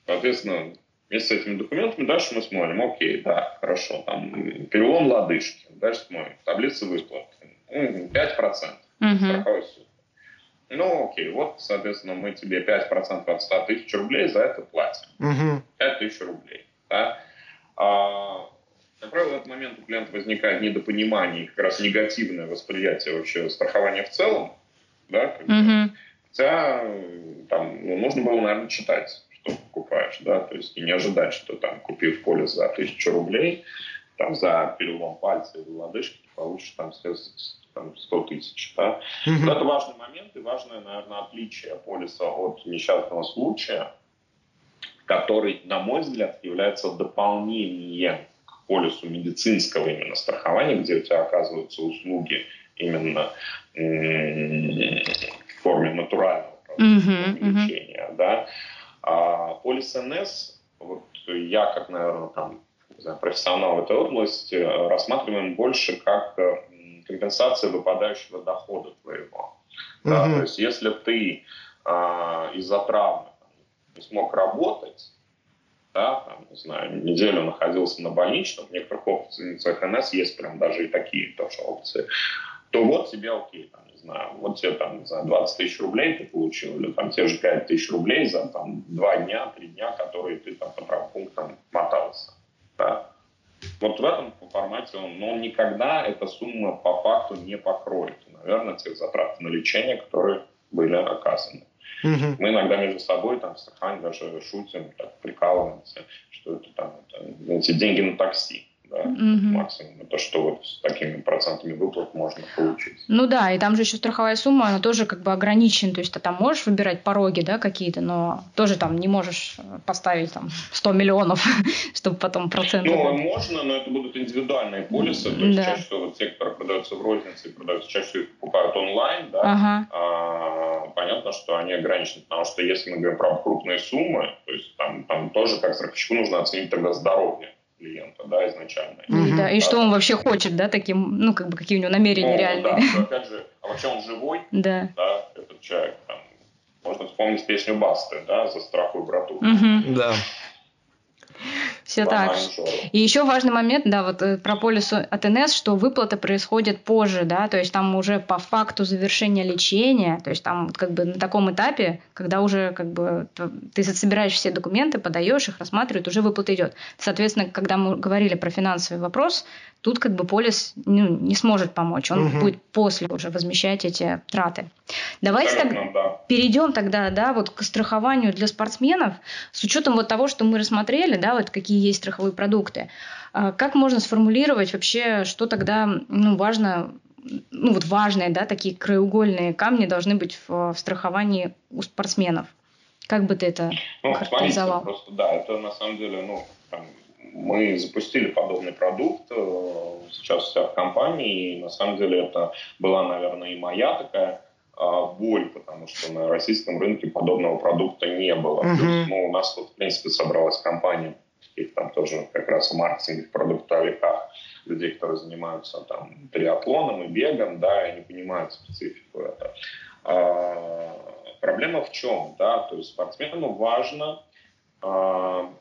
Speaker 3: соответственно, Вместе с этими документами дальше мы смотрим, окей, да, хорошо, там, перелом лодыжки, дальше смотрим, таблица выплат, 5% угу. страховой суд. Ну, окей, вот, соответственно, мы тебе 5% от 100 тысяч рублей за это платим. Угу. 5 тысяч рублей. Да? А, как правило, в этот момент у клиента возникает недопонимание как раз негативное восприятие вообще страхования в целом. Да, угу. Хотя там, ну, нужно было, наверное, читать что покупаешь, да, то есть и не ожидать, что там, купив полис за тысячу рублей, там за перелом пальца или лодыжки, ты получишь там, там 100 тысяч, да. Mm-hmm. это важный момент и важное, наверное, отличие полиса от несчастного случая, который, на мой взгляд, является дополнением к полису медицинского именно страхования, где у тебя оказываются услуги именно в форме натурального mm-hmm. лечения, да, а полис НС, вот я как, наверное, там, не знаю, профессионал в этой области, рассматриваем больше как э, компенсация выпадающего дохода твоего. Mm-hmm. Да, то есть если ты а, из-за травмы там, не смог работать, да, там, не знаю, неделю находился на больничном, в некоторых опциях НС есть прям даже и такие тоже опции, то вот тебе окей, там, не знаю, вот тебе там, не знаю, 20 тысяч рублей ты получил, или там те же 5 тысяч рублей за там два дня, три дня, которые ты там по травмпунктам мотался. Да. Вот в этом формате он, но он никогда эта сумма по факту не покроет, наверное, тех затрат на лечение, которые были оказаны. Угу. Мы иногда между собой там в страхование даже шутим, так прикалываемся, что это там это, эти деньги на такси да, угу. максимум. Это что вот с такими процентами выплат можно получить.
Speaker 2: Ну да, и там же еще страховая сумма, она тоже как бы ограничена, то есть ты там можешь выбирать пороги, да, какие-то, но тоже там не можешь э, поставить там 100 миллионов, чтобы потом проценты...
Speaker 3: Ну, можно, но это будут индивидуальные полисы, то есть да. чаще всего вот те, которые продаются в рознице, продаются чаще всего их покупают онлайн, да, ага. а, понятно, что они ограничены, потому что если мы говорим про крупные суммы, то есть там, там тоже как страховщику нужно оценить тогда здоровье клиента, да, изначально.
Speaker 2: Mm-hmm. Да, и что он вообще хочет, да, таким, ну, как бы, какие у него намерения ну, реальные.
Speaker 3: Да, опять же, а вообще он живой,
Speaker 2: да,
Speaker 3: да этот человек, там, можно вспомнить песню Басты, да, «За страху и брату».
Speaker 2: Mm-hmm.
Speaker 1: Да.
Speaker 2: Все так. И еще важный момент, да, вот э, про полис от НС, что выплата происходит позже, да, то есть там уже по факту завершения лечения, то есть там как бы на таком этапе, когда уже как бы ты собираешь все документы, подаешь их, рассматривают, уже выплата идет. Соответственно, когда мы говорили про финансовый вопрос, тут как бы полис ну, не сможет помочь, он угу. будет после уже возмещать эти траты. Давайте так да. перейдем тогда, да, вот к страхованию для спортсменов с учетом вот того, что мы рассмотрели, да, вот какие есть страховые продукты. А как можно сформулировать вообще, что тогда ну, важно, ну вот важные, да, такие краеугольные камни должны быть в, в страховании у спортсменов? Как бы ты это ну, характеризовал?
Speaker 3: Просто, да, это на самом деле, ну, там, мы запустили подобный продукт э, сейчас себя в компании, и на самом деле это была, наверное, и моя такая а, боль, потому что на российском рынке подобного продукта не было. Uh-huh. Плюс, ну, у нас вот, в принципе, собралась компания, таких там тоже как раз в маркетинге, в продуктовиках, людей, которые занимаются там триатлоном и бегом, да, и не понимают специфику этого. А, проблема в чем? Да? То есть спортсмену важно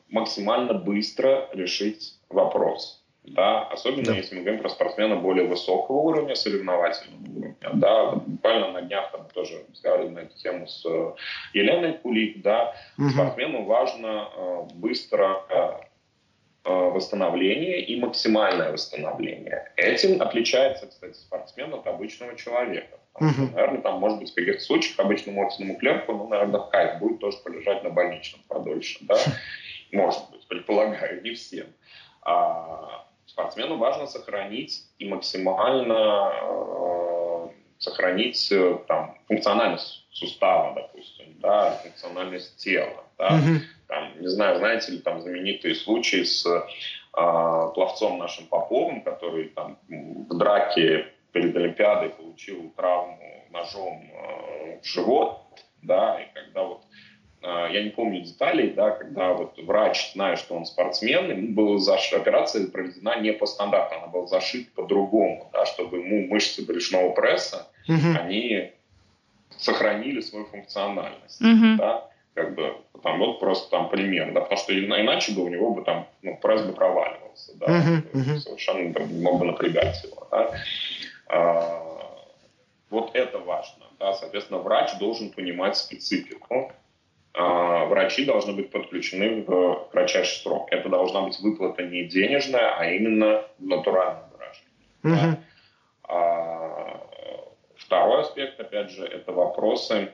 Speaker 3: максимально быстро решить вопрос. Да? Особенно да. если мы говорим про спортсмена более высокого уровня, соревновательного уровня. Да? Буквально на днях там тоже разговаривали на эту тему с э, Еленой Кулик. Да? Угу. Спортсмену важно э, быстро э, Э, восстановление и максимальное восстановление. Этим отличается, кстати, спортсмен от обычного человека. Потому что, наверное, там, может быть, в каких-то случаях обычному офисному клерку, ну, наверное, кайф будет тоже полежать на больничном подольше, да? Может быть, предполагаю, не всем. А спортсмену важно сохранить и максимально э, сохранить э, там, функциональность сустава, допустим, да, функциональность тела, да, mm-hmm. там, не знаю, знаете ли, там знаменитые случаи с э, пловцом нашим Поповым, который там в драке перед Олимпиадой получил травму ножом э, в живот, да, и когда вот э, я не помню деталей, да, когда вот врач, зная, что он спортсмен, ему была заш... операция проведена не по стандарту, она была зашита по-другому, да, чтобы ему мышцы брюшного пресса, угу. они сохранили свою функциональность. Угу. Да? Как бы, там, вот просто там пример, да, потому что иначе бы у него бы там, ну, пресс бы проваливался, да, uh-huh. совершенно там, мог бы напрягать его, да. А, вот это важно, да, соответственно, врач должен понимать специфику, а, врачи должны быть подключены в кратчайший срок. Это должна быть выплата не денежная, а именно натуральная выражение. Uh-huh. Да? А, второй аспект, опять же, это вопросы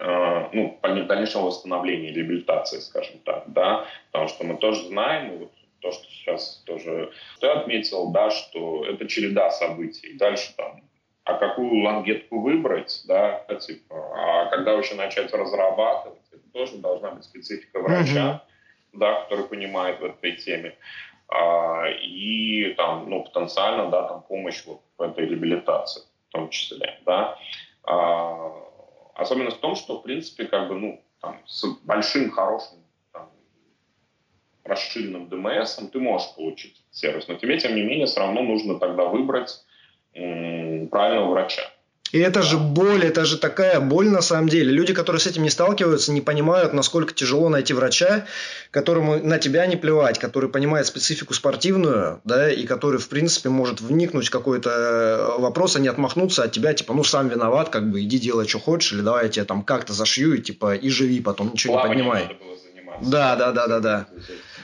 Speaker 3: ну, дальнейшего восстановления, реабилитации, скажем так, да, потому что мы тоже знаем, вот то, что сейчас тоже ты отметил, да, что это череда событий. Дальше там, а какую лангетку выбрать, да, типа, а когда вообще начать разрабатывать, это тоже должна быть специфика врача, mm-hmm. да, который понимает в этой теме. А, и там, ну, потенциально, да, там помощь вот в этой реабилитации в том числе, да. А, Особенность в том, что, в принципе, как бы, ну, там, с большим, хорошим, расширенным ДМС ты можешь получить сервис. Но тебе, тем не менее, все равно нужно тогда выбрать правильного врача.
Speaker 1: И это же боль, это же такая боль на самом деле. Люди, которые с этим не сталкиваются, не понимают, насколько тяжело найти врача, которому на тебя не плевать, который понимает специфику спортивную, да, и который, в принципе, может вникнуть в какой-то э, вопрос, а не отмахнуться от тебя, типа, ну, сам виноват, как бы, иди делай, что хочешь, или давай я тебе там как-то зашью, и, типа, и живи потом, ничего Плавание не поднимай. Да, да, да, да, да.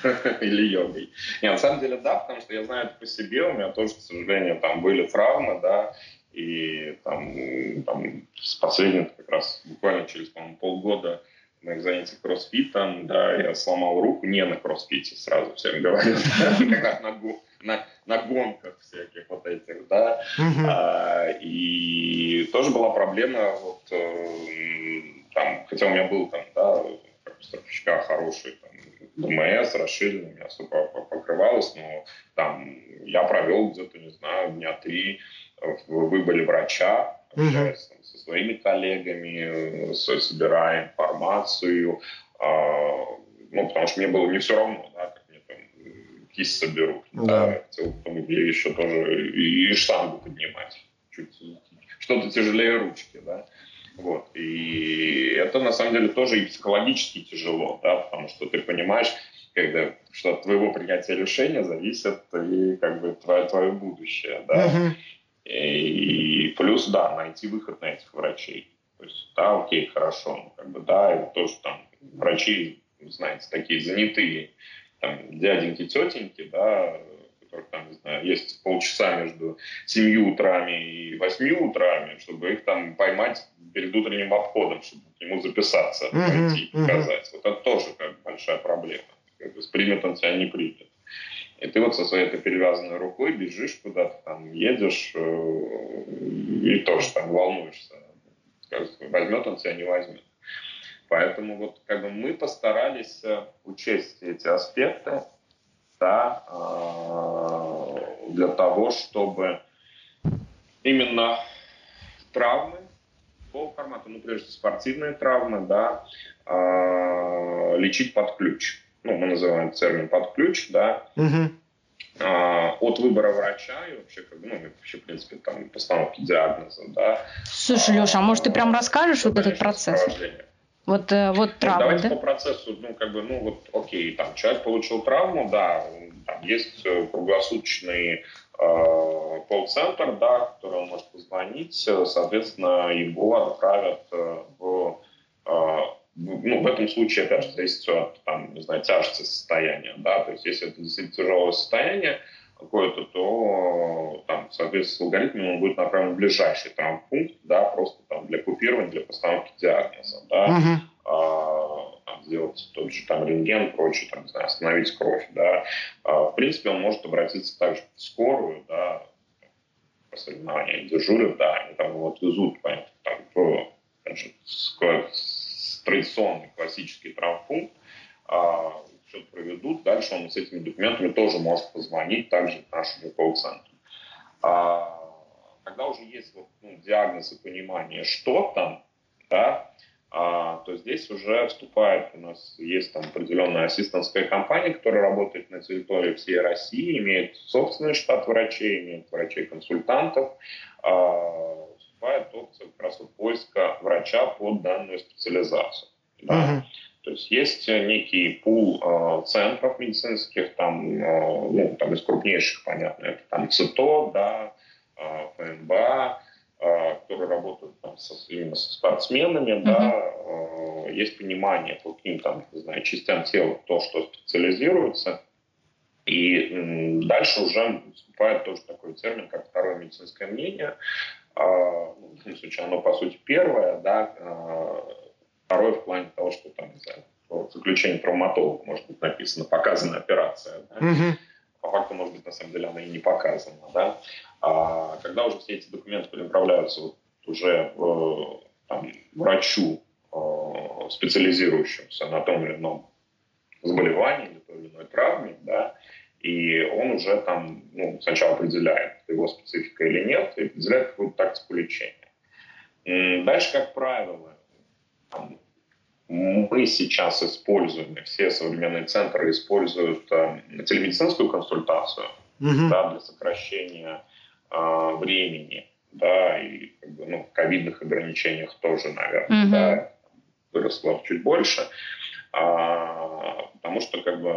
Speaker 3: Или йогой. Не, на самом деле, да, потому что я знаю это по себе, у меня тоже, к сожалению, там были травмы, да, и там, там с последним как раз буквально через, по-моему, полгода моих занятий кроссфитом, да, я сломал руку не на кроссфите, сразу всем говорю, как раз на, на, на гонках всяких вот этих, да, а, и тоже была проблема, вот, э, там, хотя у меня был там, да, как страховщика хороший, там, ДМС расширенный, меня все покрывалось, но там я провел где-то, не знаю, дня три в выборе врача, общаясь там, со своими коллегами, собирая информацию, а, ну, потому что мне было не все равно, да, как мне там кисть соберут. Да. да хотел потом еще тоже и, и штангу поднимать. Чуть, что-то тяжелее ручки, да. Вот. И это на самом деле тоже и психологически тяжело, да, потому что ты понимаешь, когда, что от твоего принятия решения зависит и как бы твое, твое будущее, да. Uh-huh. И плюс, да, найти выход на этих врачей. То есть, да, окей, хорошо, ну, как бы, да, и то, что там врачи, знаете, такие занятые, там, дяденьки, тетеньки, да, которых там, не знаю, есть полчаса между 7 утрами и 8 утрами, чтобы их там поймать перед утренним обходом, чтобы к нему записаться, uh-huh, пойти и показать. Вот это тоже как большая проблема. Как бы, примет он тебя, не примет. И ты вот со своей этой перевязанной рукой бежишь куда-то, там, едешь э, и тоже там волнуешься. Возьмет он тебя, не возьмет. Поэтому вот как бы мы постарались э, учесть эти аспекты, да, э, для того, чтобы именно травмы по формату, ну, прежде спортивные травмы, да, лечить под ключ ну, мы называем термин под ключ, да, угу. а, от выбора врача и вообще, как, ну, вообще, в принципе, там, постановки диагноза, да.
Speaker 2: Слушай, Леша, а может ты прям расскажешь вот этот процесс? Вот, э, вот ну, травма,
Speaker 3: Давайте
Speaker 2: да?
Speaker 3: по процессу, ну, как бы, ну, вот, окей, там, человек получил травму, да, там есть э, круглосуточный колл-центр, да, который он может позвонить, соответственно, его отправят э, в э, ну, в этом случае, опять же, зависит все от, там, не знаю, тяжести состояния, да, то есть если это действительно тяжелое состояние какое-то, то, там, соответственно, с алгоритмом он будет направлен в ближайший травмпункт, да, просто там для купирования, для постановки диагноза, да, uh-huh. а, сделать тот же там рентген, прочее, там, знаю, остановить кровь, да, а, в принципе, он может обратиться также в скорую, да, по соревнованиям дежурят, да, они там его отвезут, понятно, там, в, традиционный классический травмпункт, а, все проведут, дальше он с этими документами тоже может позвонить также к нашему колл-центру. А, когда уже есть вот, ну, диагноз и понимание, что там, да, а, то здесь уже вступает, у нас есть там определенная ассистентская компания, которая работает на территории всей России, имеет собственный штат врачей, имеет врачей-консультантов, а, вступает опция как раз вот поиска врача под данную специализацию. Да? Uh-huh. То есть есть некий пул э, центров медицинских, там, э, ну, там из крупнейших, понятно, это там ЦИТО, да, э, ФМБА, э, которые работают там, со, именно со спортсменами, uh-huh. да, э, есть понимание по каким там, не знаю, частям тела, то, что специализируется, и м, дальше уже вступает тоже такой термин, как второе медицинское мнение, ну, в случае оно, по сути, первое, да, а, второе в плане того, что там, не знаю, в заключении травматолога может быть написано «показана операция», да? угу. по факту, может быть, на самом деле она и не показана, да, а когда уже все эти документы переправляются вот уже э, там, врачу, э, специализирующемуся на том или ином заболевании или той или иной травме, да, и он уже там ну, сначала определяет, его специфика или нет, и определяет какую-то тактику лечения. Дальше, как правило, там, мы сейчас используем, все современные центры используют э, телемедицинскую консультацию угу. да, для сокращения э, времени, да, и как бы, ну, в ковидных ограничениях тоже, наверное, угу. да, выросло чуть больше. А, потому что как бы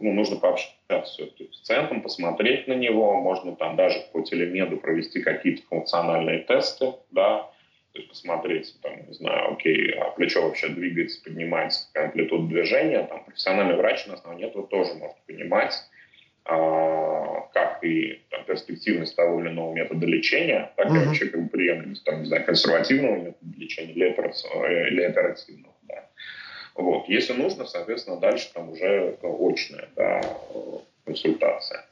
Speaker 3: ну, нужно пообщаться с пациентом, посмотреть на него, можно там даже по телемеду провести какие-то функциональные тесты, да, то есть посмотреть, там, не знаю, окей, а плечо вообще двигается, поднимается, какая амплитуда движения, там профессиональный врач на основании этого тоже может понимать, как и там, перспективность того или иного метода лечения, так и вообще как бы приемлемость, там, не знаю, консервативного метода лечения или, или оперативного. Вот. Если нужно, соответственно, дальше там уже очная да, консультация.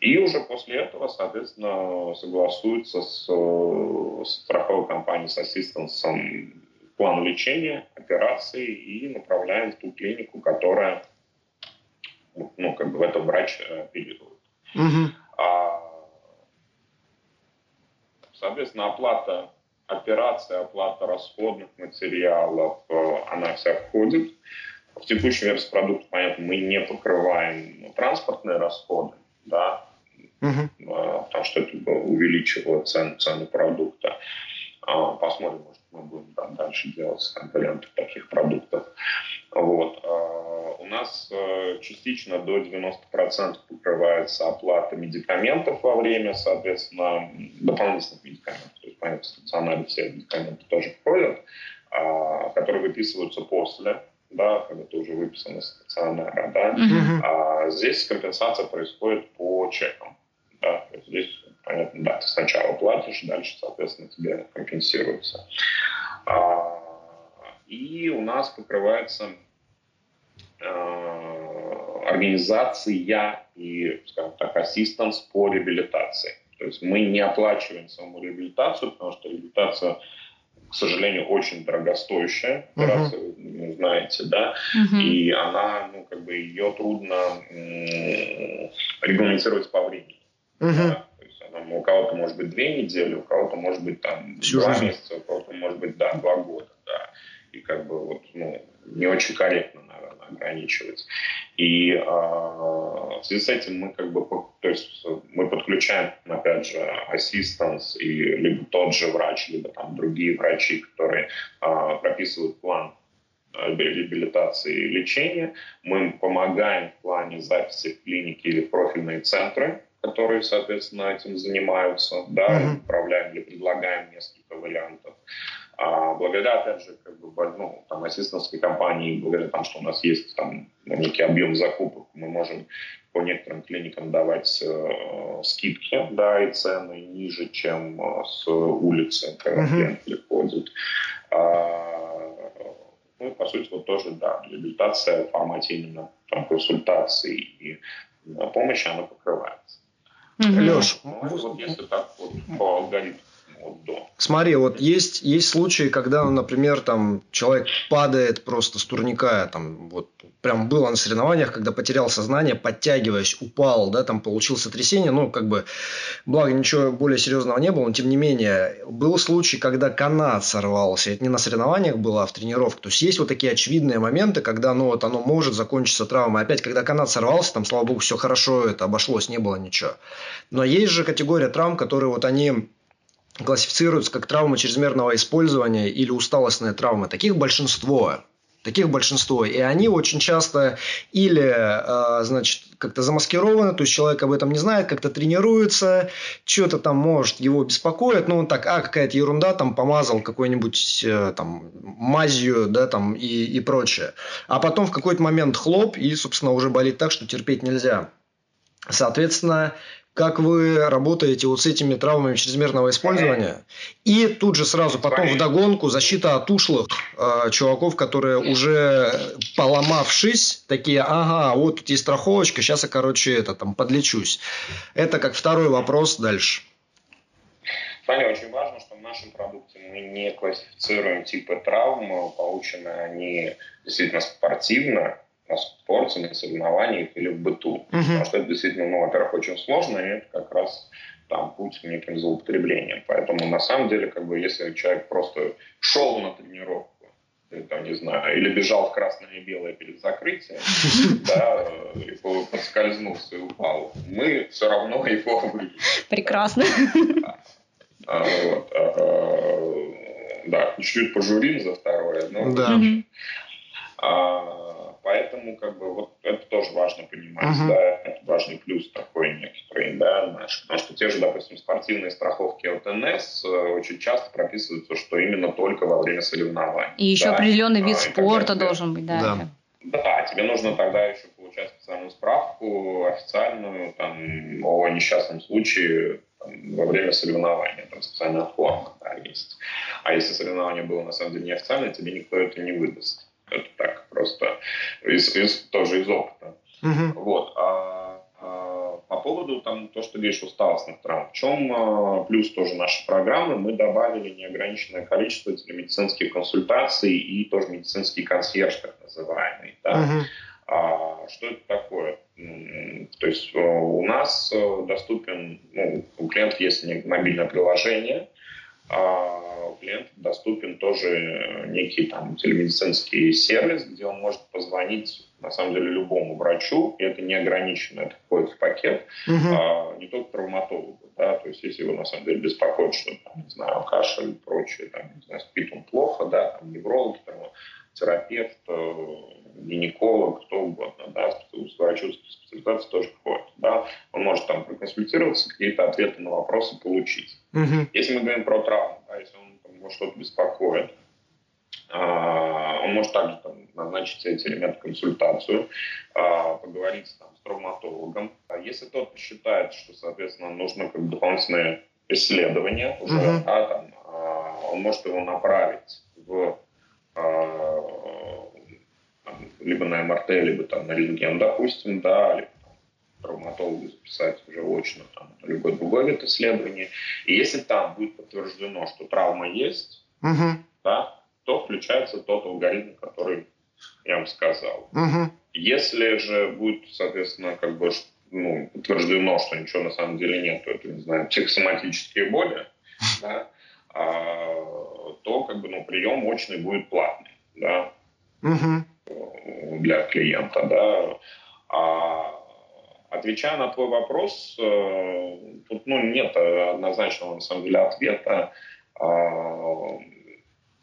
Speaker 3: И уже после этого, соответственно, согласуется с, с страховой компанией, с ассистенсом план лечения, операции и направляем в ту клинику, которая ну, как бы в этом врач оперирует. Угу. А, соответственно, оплата операция, оплата расходных материалов, э, она вся входит. В текущем версии продукта, понятно, мы не покрываем транспортные расходы, да, угу. потому что это увеличивало цену, цену продукта. А, посмотрим, может, мы будем там дальше делать компоненты таких продуктов. Вот. Нас э, частично до 90% покрывается оплата медикаментов во время, соответственно, дополнительных медикаментов. То есть, понятно, стационарные все медикаменты тоже входят, а, которые выписываются после да, когда ты уже выписан из стационара, да, uh-huh. а здесь компенсация происходит по чекам, да, здесь, понятно, да, ты сначала платишь, дальше, соответственно, тебе компенсируется. А, и у нас покрывается организация и, скажем так, ассистанс по реабилитации. То есть мы не оплачиваем саму реабилитацию, потому что реабилитация, к сожалению, очень дорогостоящая операция, uh-huh. вы знаете, да, uh-huh. и она, ну, как бы ее трудно м- регламентировать по времени. Uh-huh. Да? То есть она, у кого-то может быть две недели, у кого-то может быть там Всю два жизнь. месяца, у кого-то может быть, да, два года, да. И как бы вот, ну, не очень корректно, наверное, ограничивать. И э, в связи с этим мы как бы, то есть мы подключаем, опять же, ассистанс и либо тот же врач, либо там другие врачи, которые э, прописывают план реабилитации и лечения. Мы им помогаем в плане записи в клинике или в профильные центры, которые, соответственно, этим занимаются, да, mm-hmm. управляем или предлагаем несколько вариантов. А благодаря, опять же, как бы, ну, там, ассистентской компании, благодаря тому, что у нас есть там некий объем закупок, мы можем по некоторым клиникам давать э, скидки, да, и цены ниже, чем э, с улицы, когда mm-hmm. клиент приходит. А, ну, по сути, вот тоже, да, реабилитация в формате именно там, консультации и помощи, она покрывается.
Speaker 1: Mm-hmm. Леш,
Speaker 3: ну, вот если так вот по алгоритму.
Speaker 1: Смотри, вот есть, есть случаи, когда, например, там человек падает просто с турника, там вот прям было на соревнованиях, когда потерял сознание, подтягиваясь, упал, да, там получил сотрясение, ну, как бы, благо ничего более серьезного не было, но тем не менее, был случай, когда канат сорвался, это не на соревнованиях было, а в тренировке, то есть есть вот такие очевидные моменты, когда, ну, вот оно может закончиться травмой, опять, когда канат сорвался, там, слава богу, все хорошо, это обошлось, не было ничего, но есть же категория травм, которые вот они классифицируются как травмы чрезмерного использования или усталостные травмы. Таких большинство. Таких большинство. И они очень часто или, э, значит, как-то замаскированы, то есть человек об этом не знает, как-то тренируется, что-то там, может, его беспокоит, ну, он так, а, какая-то ерунда, там, помазал какой-нибудь, э, там, мазью, да, там, и, и прочее. А потом в какой-то момент хлоп, и, собственно, уже болит так, что терпеть нельзя. Соответственно, как вы работаете вот с этими травмами чрезмерного использования. И тут же сразу потом в догонку защита от ушлых э, чуваков, которые уже поломавшись, такие, ага, вот тут есть страховочка, сейчас я, короче, это там подлечусь. Это как второй вопрос дальше.
Speaker 3: Таня, очень важно, что в нашем продукте мы не классифицируем типы травм, получены они действительно спортивно, на спорте, на соревнованиях или в быту. Uh-huh. Потому что это действительно, ну, во-первых, очень сложно, и это как раз там путь к неким злоупотреблениям. Поэтому на самом деле, как бы, если человек просто шел на тренировку, там, не знаю, или бежал в красное и белое перед закрытием, да, и подскользнулся и упал, мы все равно его вывели.
Speaker 2: Прекрасно.
Speaker 3: А, вот, а, да, чуть-чуть пожурим за второе, но...
Speaker 1: Да.
Speaker 3: А, Поэтому как бы вот это тоже важно понимать, uh-huh. да, это важный плюс такой некоторый, да, наш. Потому что те же, допустим, спортивные страховки от НС э, очень часто прописываются, что именно только во время соревнований.
Speaker 2: И еще
Speaker 3: да.
Speaker 2: определенный вид спорта должен быть, да.
Speaker 3: Да. Да, тебе нужно тогда еще получать специальную справку официальную там, о несчастном случае там, во время соревнования, там специальная форма да, есть. А если соревнование было на самом деле неофициальное, тебе никто это не выдаст. Это так просто из, из, тоже из опыта. Uh-huh. Вот. А, а, по поводу там, то, что говоришь, усталостных травм. В чем а, плюс тоже нашей программы? Мы добавили неограниченное количество телемедицинских консультаций и тоже медицинский консьерж, так называемый. Да? Uh-huh. А, что это такое? То есть э, у нас э, доступен, ну, у клиентов есть мобильное приложение, у клиента доступен тоже некий там телемедицинский сервис, где он может позвонить на самом деле любому врачу, и это не ограничено, это входит в пакет, uh-huh. а, не только травматологу, да, то есть если его на самом деле беспокоит, что там, не знаю, кашель и прочее, там, не знаю, спит он плохо, да, там, невролог, там, терапевт, гинеколог, кто угодно, да, с врачевской специализацией тоже входит, да, он может там проконсультироваться, какие-то ответы на вопросы получить. Uh-huh. Если мы говорим про травму, да, если он там, что-то беспокоит, а, он может также там, назначить эти элементы консультацию, а, поговорить там, с травматологом. А если тот посчитает, что, соответственно, нужно как дополнительное исследование уже, uh-huh. да, там, он может его направить в либо на МРТ, либо там на рентген, допустим, да, либо там, травматологу записать уже очно там, на любой другой вид исследования. И если там будет подтверждено, что травма есть, uh-huh. да, то включается тот алгоритм, который я вам сказал. Uh-huh. Если же будет, соответственно, как бы ну, подтверждено, что ничего на самом деле нет, то это, не знаю, психосоматические боли, да, а, то как бы, ну, прием очный будет платный. Да. Угу. Для клиента, да. А отвечая на твой вопрос, тут ну, нет однозначного на самом деле ответа. А,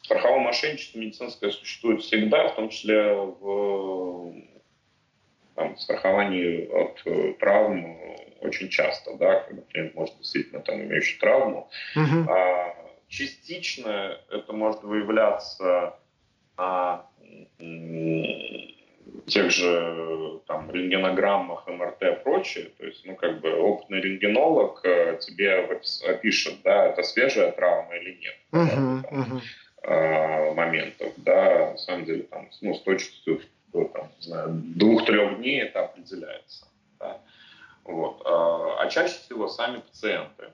Speaker 3: страховое мошенничество медицинское существует всегда, в том числе в там, страховании от э, травм очень часто, да, когда клиент может действительно там имеющий травму. Угу. А, частично это может выявляться на тех же там рентгенограммах, МРТ и прочее. То есть, ну, как бы опытный рентгенолог э, тебе опишет, да, это свежая травма или нет. Uh-huh, uh-huh. Э, моментов, да, на самом деле там, ну, с точностью до там, не знаю, двух-трех дней это определяется. Да. Вот. А, а чаще всего сами пациенты,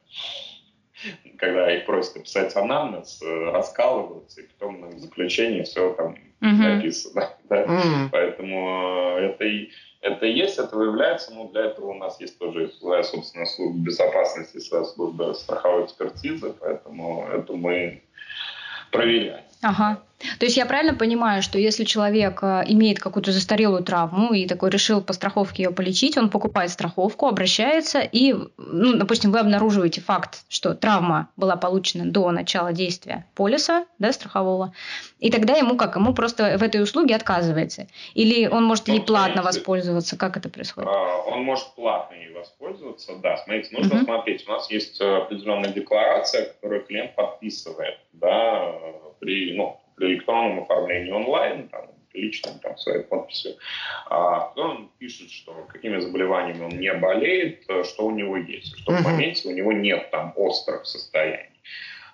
Speaker 3: когда их просят написать анамнез, э, раскалываются, и потом в заключении все там uh-huh. написано. Да? Uh-huh. Поэтому э, это и это есть, это выявляется, но для этого у нас есть тоже своя собственная служба безопасности, своя служба страховой экспертизы, поэтому это мы проверять.
Speaker 2: Ага. То есть я правильно понимаю, что если человек э, имеет какую-то застарелую травму и такой решил по страховке ее полечить, он покупает страховку, обращается и, ну, допустим, вы обнаруживаете факт, что травма была получена до начала действия полиса, да, страхового, и тогда ему как? Ему просто в этой услуге отказывается? Или он может ей платно воспользоваться? Как это происходит? А,
Speaker 3: он может платно ей воспользоваться, да. Смотрите, нужно угу. смотреть. У нас есть э, определенная декларация, которую клиент подписывает, да, при, ну, при электронном оформлении онлайн, там, личным там, своей подписью, а, он пишет, что какими заболеваниями он не болеет, э, что у него есть, что uh-huh. в моменте у него нет там острых состояний.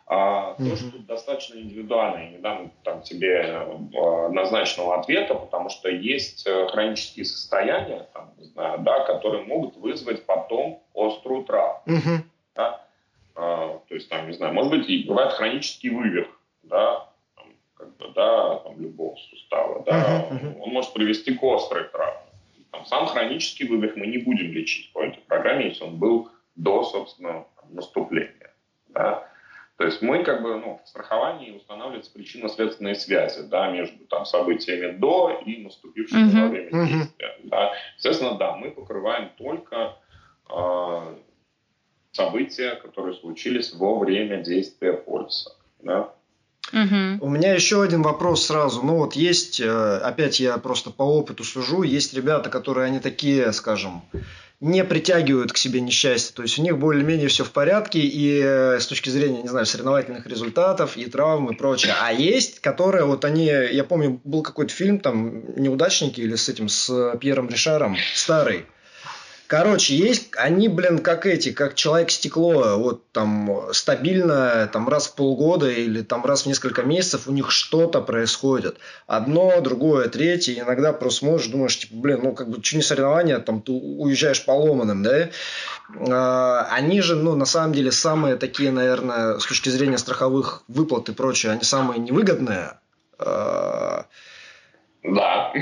Speaker 3: А uh-huh. то, что достаточно индивидуально, я не дам там, тебе э, однозначного ответа, потому что есть э, хронические состояния, там, не знаю, да, которые могут вызвать потом острую травму. Uh-huh. Да? А, то есть, там, не знаю, может быть, бывает хронический вывих, да, бы, да, там, любого сустава, да, uh-huh, он может привести к острой травме. Там, сам хронический вывих мы не будем лечить по этой программе, если он был до, собственно, наступления. Да. То есть мы как бы ну, в страховании устанавливается причинно-следственные связи да, между там, событиями до и наступившими uh-huh. во время действия. Uh-huh. Да. Естественно, да, мы покрываем только э, события, которые случились во время действия полиса. Да.
Speaker 1: У меня еще один вопрос сразу. Ну вот есть, э, опять я просто по опыту сужу, есть ребята, которые они такие, скажем, не притягивают к себе несчастье. То есть у них более-менее все в порядке и э, с точки зрения, не знаю, соревновательных результатов и травм и прочее. А есть, которые вот они, я помню, был какой-то фильм там «Неудачники» или с этим, с Пьером Ришаром, старый. Короче, есть они, блин, как эти, как человек-стекло, вот там стабильно, там раз в полгода или там раз в несколько месяцев у них что-то происходит. Одно, другое, третье. Иногда просто смотришь, думаешь, типа, блин, ну как бы, что не соревнования, там ты уезжаешь поломанным, да? А, они же, ну, на самом деле, самые такие, наверное, с точки зрения страховых выплат и прочее, они самые невыгодные. А,
Speaker 3: да.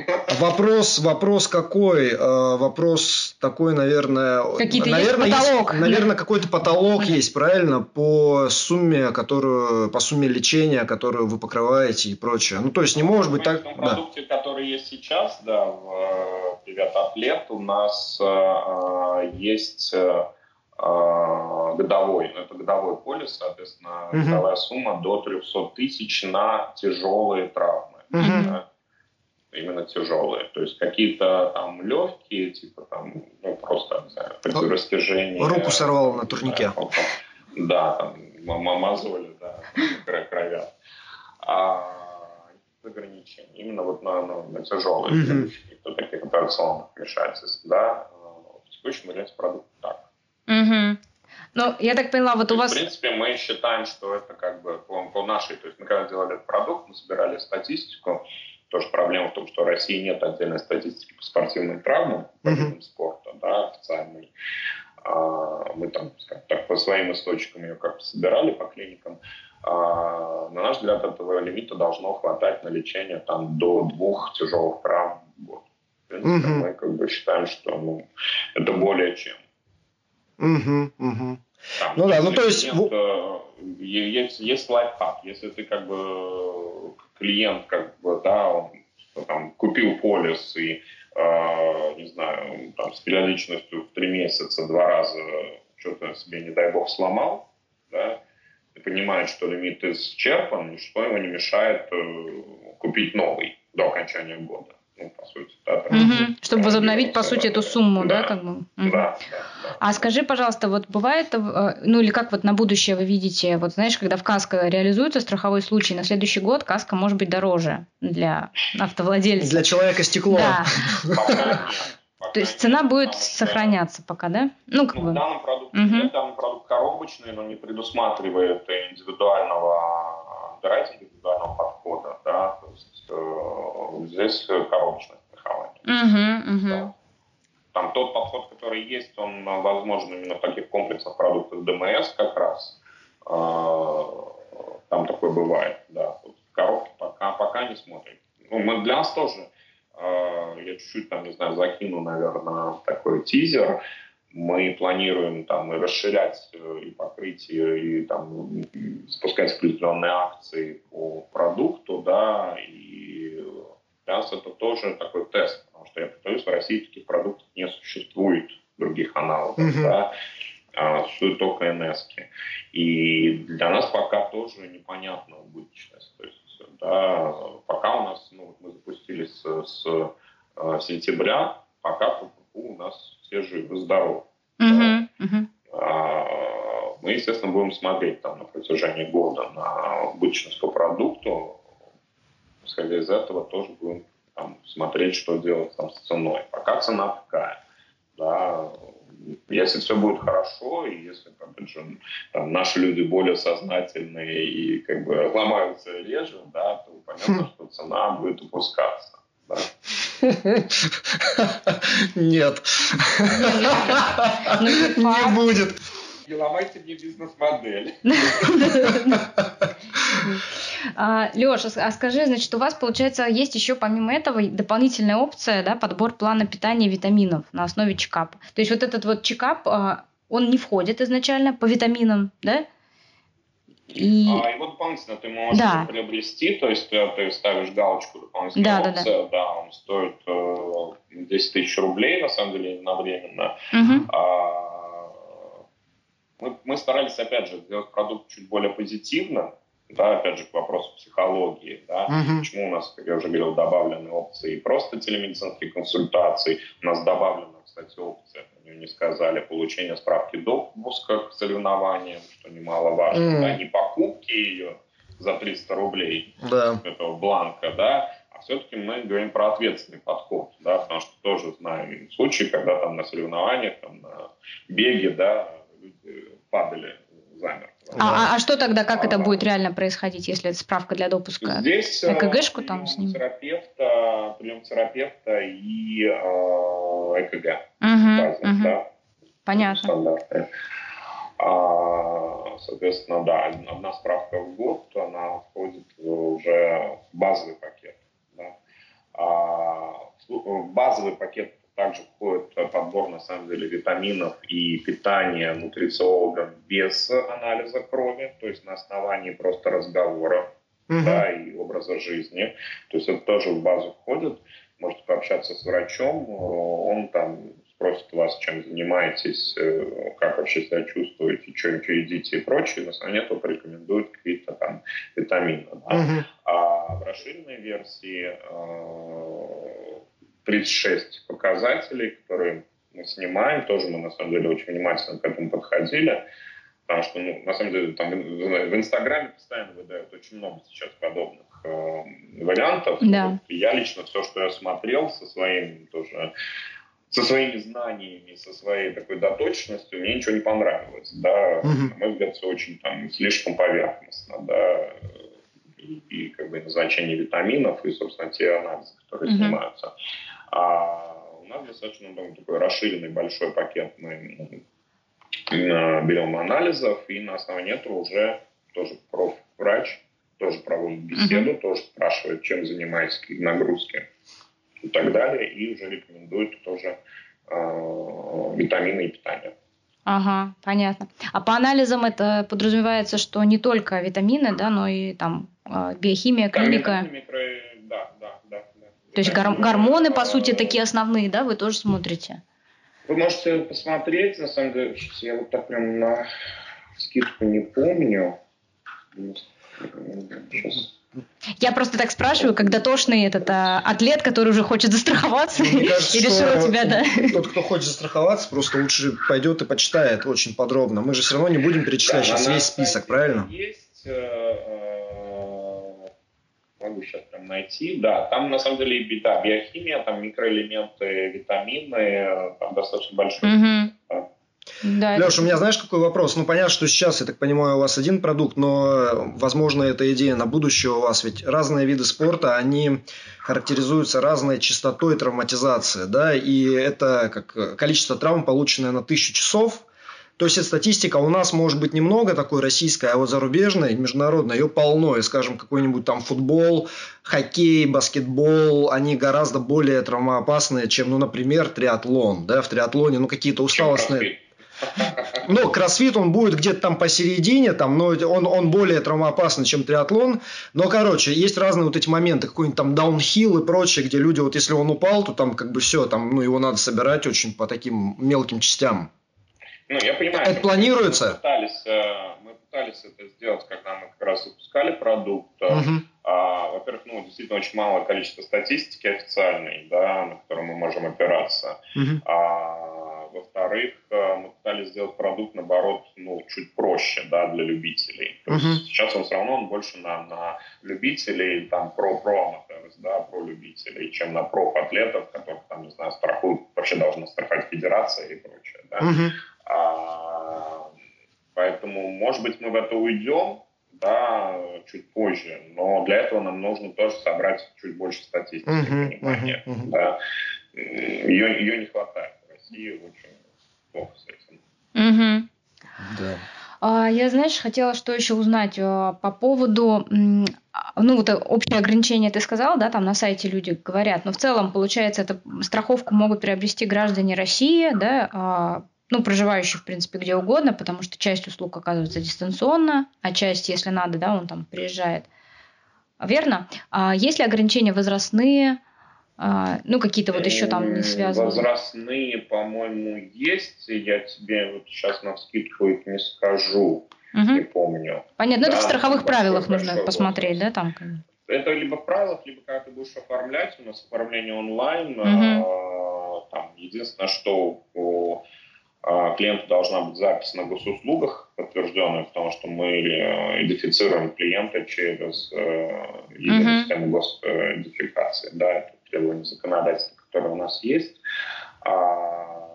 Speaker 1: Вопрос, вопрос какой? Э, вопрос такой, наверное...
Speaker 2: Какие-то наверное, есть потолок.
Speaker 1: Есть, наверное, какой-то потолок есть, правильно? По сумме, которую, по сумме лечения, которую вы покрываете и прочее. Ну, то есть, не может быть так... В
Speaker 3: том продукте, да. который есть сейчас, да, в Привет у нас э, есть э, годовой, ну, это годовой полис, соответственно, угу. годовая сумма до 300 тысяч на тяжелые травмы. Угу. Именно тяжелые. То есть какие-то там легкие, типа там, ну просто, не знаю, такое растяжение.
Speaker 1: Руку сорвало на турнике.
Speaker 3: Да, там мазывали, да, кровят. А ограничения именно вот на, на, на тяжелые, mm-hmm. каких-то таких операционных вмешательств, да, в текущем варианте продукт так.
Speaker 2: Mm-hmm. Ну, я так поняла, вот
Speaker 3: то
Speaker 2: у вас...
Speaker 3: В принципе, мы считаем, что это как бы по, по нашей... То есть мы когда делали этот продукт, мы собирали статистику, тоже проблема в том, что в России нет отдельной статистики по спортивным травмам, по видам спорта, да, официальной. А, мы там, скажем так, по своим источникам ее как-то собирали по клиникам. А, на наш взгляд, этого лимита должно хватать на лечение там, до двух тяжелых травм в год. В принципе, угу. мы как бы считаем, что ну, это более чем.
Speaker 1: Угу, угу. Там, ну да, ну то есть...
Speaker 3: Э, есть, есть лайфхак. Если ты как бы клиент, как бы, да, он там, там, купил полис и, э, не знаю, там, с периодичностью в три месяца два раза что-то себе, не дай бог, сломал, да, и понимает, что лимит исчерпан, ничто ему не мешает э, купить новый до окончания года ну, по сути, да.
Speaker 2: Там, угу. Чтобы возобновить, по сути, эту сумму, да, да как бы? Угу.
Speaker 3: Да.
Speaker 2: А скажи, пожалуйста, вот бывает, э, ну или как вот на будущее вы видите, вот знаешь, когда в КАСКО реализуется страховой случай, на следующий год КАСКО может быть дороже для автовладельца.
Speaker 1: Для человека стекло.
Speaker 2: Да. То есть цена будет сохраняться пока, да?
Speaker 3: Ну, как ну, бы. данный продукт, угу. нет, данный продукт коробочный, но не предусматривает индивидуального underwriting, индивидуального подхода, да, то есть э, здесь коробочное страхование.
Speaker 2: Угу, угу.
Speaker 3: Да. Там тот подход, который есть, он возможен именно в таких комплексных продуктах ДМС как раз. Э, там такое бывает, да. Вот коробки пока, пока не смотрим. Ну, мы для нас тоже, э, я чуть-чуть там, не знаю, закину, наверное, такой тизер мы планируем там и расширять э, и покрытие, и там спускать определенные акции по продукту, да, и для нас это тоже такой тест, потому что я повторюсь, в России таких продуктов не существует, других аналогов, mm-hmm. да, а, существуют только НС. И для нас пока тоже непонятна убыточность. То есть, да, пока у нас, ну, мы запустились с, с э, сентября, пока у нас все живы, здоровы.
Speaker 2: Uh-huh, uh-huh.
Speaker 3: Мы, естественно, будем смотреть там, на протяжении года на обычность по продукту. Исходя из этого, тоже будем там, смотреть, что делать там, с ценой. Пока цена такая. Да, если все будет хорошо, и если опять же, там, наши люди более сознательные и как бы ломаются реже, да, то понятно, что цена будет опускаться. Да.
Speaker 1: Нет. Не будет.
Speaker 3: Не ломайте мне бизнес-модель.
Speaker 2: А, Леша, а скажи, значит, у вас, получается, есть еще помимо этого дополнительная опция, да, подбор плана питания витаминов на основе чекапа. То есть вот этот вот чекап, а, он не входит изначально по витаминам, да?
Speaker 3: И... А его дополнительно ты можешь да. приобрести, то есть ты, ты ставишь галочку дополнительная да, опция, да, да. да, он стоит э, 10 тысяч рублей, на самом деле, одновременно.
Speaker 2: Угу.
Speaker 3: А, мы, мы старались, опять же, сделать продукт чуть более позитивно, да, опять же, к вопросу психологии, да,
Speaker 1: угу.
Speaker 3: почему у нас, как я уже говорил, добавлены опции просто телемедицинские консультации, у нас добавлена, кстати, опция, не сказали, получение справки допуска к соревнованиям, что немаловажно, mm. да, не покупки ее за 300 рублей
Speaker 1: да.
Speaker 3: этого бланка, да, а все-таки мы говорим про ответственный подход, да, потому что тоже знаем случаи, когда там на соревнованиях, там на беге, да, люди падали замертво.
Speaker 2: А, а, а что тогда, как а, это будет реально происходить, если это справка для допуска?
Speaker 3: Здесь
Speaker 2: ЭКГшку там с ним?
Speaker 3: терапевта, прием терапевта и э, ЭКГ.
Speaker 2: Угу, базы, угу. Да? Понятно.
Speaker 3: А, соответственно, да, одна справка в год, она входит уже в базовый пакет. Да? А, базовый пакет также входит подбор, на самом деле, витаминов и питания нутрициологом без анализа крови, то есть на основании просто разговора угу. да, и образа жизни. То есть это тоже в базу входит. Можете пообщаться с врачом, он там спросит вас, чем занимаетесь, э, как вообще себя чувствуете, что, что едите и прочее, на основании этого порекомендуют какие-то там витамины. Да?
Speaker 1: Угу.
Speaker 3: А в расширенной версии э, 36 показателей, которые мы снимаем. Тоже мы, на самом деле, очень внимательно к этому подходили. Потому что, ну, на самом деле, там в Инстаграме постоянно выдают очень много сейчас подобных э, вариантов.
Speaker 2: Да. Вот
Speaker 3: я лично все, что я смотрел со своим тоже со своими знаниями, со своей такой доточностью, мне ничего не понравилось. Да, угу. на мой взгляд, все очень там слишком поверхностно, да, и, и как бы назначение витаминов, и, собственно, те анализы, которые угу. снимаются. А у нас достаточно ну, такой расширенный большой пакет берем анализов, и на основании этого уже тоже профврач тоже проводит беседу, uh-huh. тоже спрашивает, чем занимаетесь, какие нагрузки и так далее, и уже рекомендует тоже э, витамины и питание.
Speaker 2: Ага, понятно. А по анализам это подразумевается, что не только витамины, да, но и там а, биохимия, клиника.
Speaker 3: Да, микро,
Speaker 2: То есть гор- гормоны, по сути, такие основные, да, вы тоже смотрите?
Speaker 3: Вы можете посмотреть, на самом деле, сейчас я вот так прям на скидку не помню.
Speaker 2: Сейчас. Я просто так спрашиваю, когда тошный этот а, атлет, который уже хочет застраховаться, ну, Мне кажется, и решил
Speaker 1: у тебя, да? Тот, кто хочет застраховаться, просто лучше пойдет и почитает очень подробно. Мы же все равно не будем перечислять да, сейчас весь список, правильно?
Speaker 3: Есть, э, э, могу сейчас прям найти, да, там на самом деле и да, биохимия, там микроэлементы, витамины, там достаточно большой. Угу. Да.
Speaker 1: Да, Леша, это... у меня знаешь, какой вопрос? Ну, понятно, что сейчас, я так понимаю, у вас один продукт, но, возможно, эта идея на будущее у вас. Ведь разные виды спорта, они характеризуются разной частотой травматизации, да, и это как количество травм, полученное на тысячу часов, то есть эта статистика у нас может быть немного такой российской, а вот зарубежной, международной, ее полно. И, скажем, какой-нибудь там футбол, хоккей, баскетбол, они гораздо более травмоопасные, чем, ну, например, триатлон. Да, в триатлоне, ну, какие-то усталостные... Ну, кроссфит, он будет где-то там посередине, там, но он, он более травмоопасный, чем триатлон. Но, короче, есть разные вот эти моменты, какой-нибудь там даунхилл и прочее, где люди, вот если он упал, то там как бы все, там, ну, его надо собирать очень по таким мелким частям.
Speaker 3: Ну, я понимаю.
Speaker 1: Это планируется?
Speaker 3: Мы пытались, э, мы пытались это сделать, когда мы как раз выпускали продукт. Угу. А, во-первых, ну, действительно очень малое количество статистики официальной, да, на которую мы можем опираться. Угу. А, во-вторых, э, мы пытались сделать продукт, наоборот, ну, чуть проще, да, для любителей. То uh-huh. есть сейчас он все равно он больше на, на любителей, там, про про аматоров, да, про любителей, чем на про атлетов, которых, там, не знаю, страхуют, вообще должна страховать федерация и прочее, да. Uh-huh. А, поэтому, может быть, мы в это уйдем, да, чуть позже, но для этого нам нужно тоже собрать чуть больше статистики, uh-huh, понимания, uh-huh, uh-huh. да. Ее, ее не хватает. России очень плохо с этим.
Speaker 2: Угу. Да. А, я, знаешь, хотела что еще узнать а, по поводу, ну вот общее ограничение ты сказал, да, там на сайте люди говорят, но в целом, получается, эту страховку могут приобрести граждане России, да, а, ну, проживающие, в принципе, где угодно, потому что часть услуг оказывается дистанционно, а часть, если надо, да, он там приезжает. Верно? А есть ли ограничения возрастные, а, ну, какие-то вот еще там не связаны.
Speaker 3: Возрастные, по-моему, есть. Я тебе вот сейчас на скидку их не скажу. Угу. Не помню.
Speaker 2: Понятно. Да, это в страховых правилах нужно посмотреть, возраст. да, там?
Speaker 3: Это либо в правилах, либо когда ты будешь оформлять. У нас оформление онлайн. Угу. там единственное, что а, клиенту должна быть запись на госуслугах подтвержденная, потому что мы э, идентифицируем клиента через э, единую uh-huh. систему госидентификации. Да, это требований законодательства, которые у нас есть. А,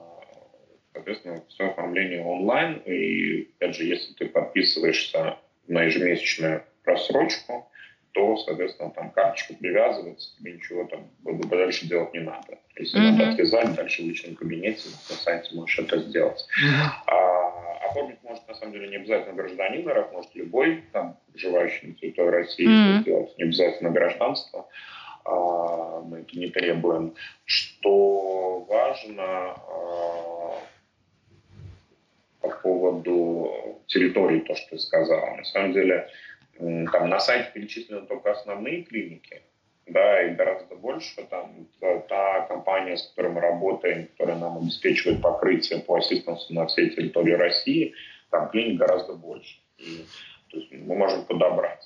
Speaker 3: соответственно, все оформление онлайн. И, опять же, если ты подписываешься на ежемесячную просрочку, то, соответственно, там карточка привязывается, тебе ничего там дальше делать не надо. Если mm-hmm. надо отвязать, дальше в личном кабинете на сайте можешь это сделать. Mm-hmm. А, оформить может, на самом деле, не обязательно гражданин РФ, может любой, там, проживающий на территории России, mm-hmm. сделать, не обязательно гражданство. А, мы это не требуем. Что важно а, по поводу территории, то, что ты сказал. На самом деле, там на сайте перечислены только основные клиники, да, и гораздо больше. Там та, компания, с которой мы работаем, которая нам обеспечивает покрытие по ассистенту на всей территории России, там клиник гораздо больше. И, то есть мы можем подобрать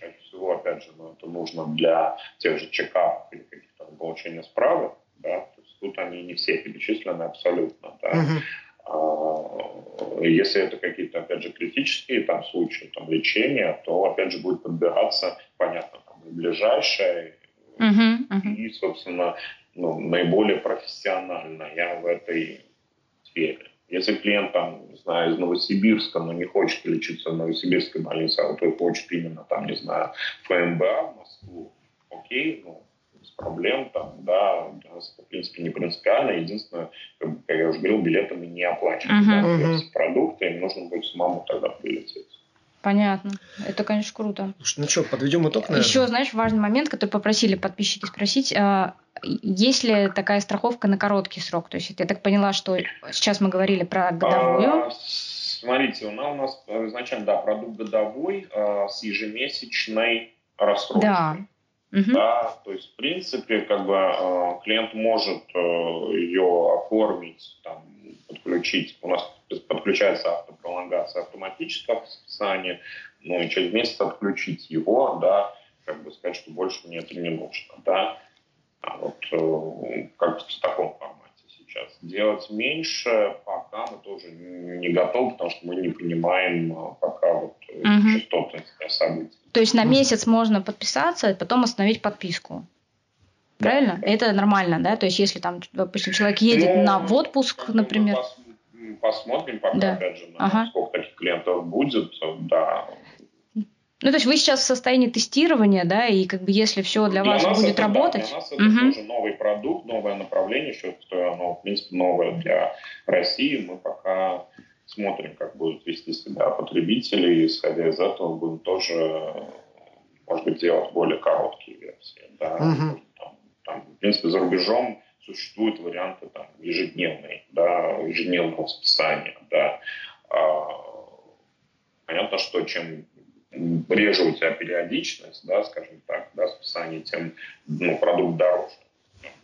Speaker 3: чаще всего, опять же, ну, это нужно для тех же чекапов или каких-то получения справок, да, то есть тут они не все перечислены абсолютно, да. Uh-huh. А, если это какие-то, опять же, критические там случаи там, лечения, то, опять же, будет подбираться, понятно, там, ближайшее uh-huh, uh-huh. и, собственно, ну, наиболее профессионально я в этой сфере. Если клиент, там, не знаю, из Новосибирска, но не хочет лечиться в Новосибирской больнице, а вот хочет именно, там, не знаю, ФМБА в Москву, окей, ну, без проблем, там, да, для нас это, в принципе, не принципиально. Единственное, как, как я уже говорил, билеты мы не оплачиваем. Uh-huh. Да, uh-huh. продукты, им нужно будет самому тогда прилететь.
Speaker 2: Понятно. Это, конечно, круто.
Speaker 1: Ну что, подведем итог, наверное?
Speaker 2: Еще, знаешь, важный момент, который попросили подписчики спросить. А, есть ли такая страховка на короткий срок? То есть я так поняла, что сейчас мы говорили про годовую. А,
Speaker 3: смотрите, у нас, у нас изначально, да, продукт годовой а, с ежемесячной рассрочкой. Да. Угу. Да, то есть, в принципе, как бы э, клиент может э, ее оформить, там, подключить. У нас подключается автопролонгация автоматического в ну и через месяц отключить его, да, как бы сказать, что больше мне это не нужно, да. А вот э, как в таком формате сейчас. Делать меньше пока мы тоже не готовы, потому что мы не понимаем а, пока вот угу. частотность событий.
Speaker 2: То есть на месяц можно подписаться, и потом остановить подписку. Правильно? Да. Это нормально, да? То есть если там, допустим, человек едет ну, на в отпуск, например.
Speaker 3: Посмотрим, пока, да. опять же, на ага. сколько таких клиентов будет, да.
Speaker 2: Ну, то есть вы сейчас в состоянии тестирования, да, и как бы если все для, для вас будет это, работать. Да,
Speaker 3: для нас это угу. тоже новый продукт, новое направление, еще что оно, в принципе, новое для России. Мы пока смотрим, как будут вести себя потребители, и исходя из этого будем тоже, может быть, делать более короткие версии. Да? Угу. Там, там, в принципе, за рубежом существуют варианты там, ежедневной, да, ежедневного списания. Да. А, понятно, что чем реже у тебя периодичность, да, скажем так, да, списания, тем ну, продукт дороже.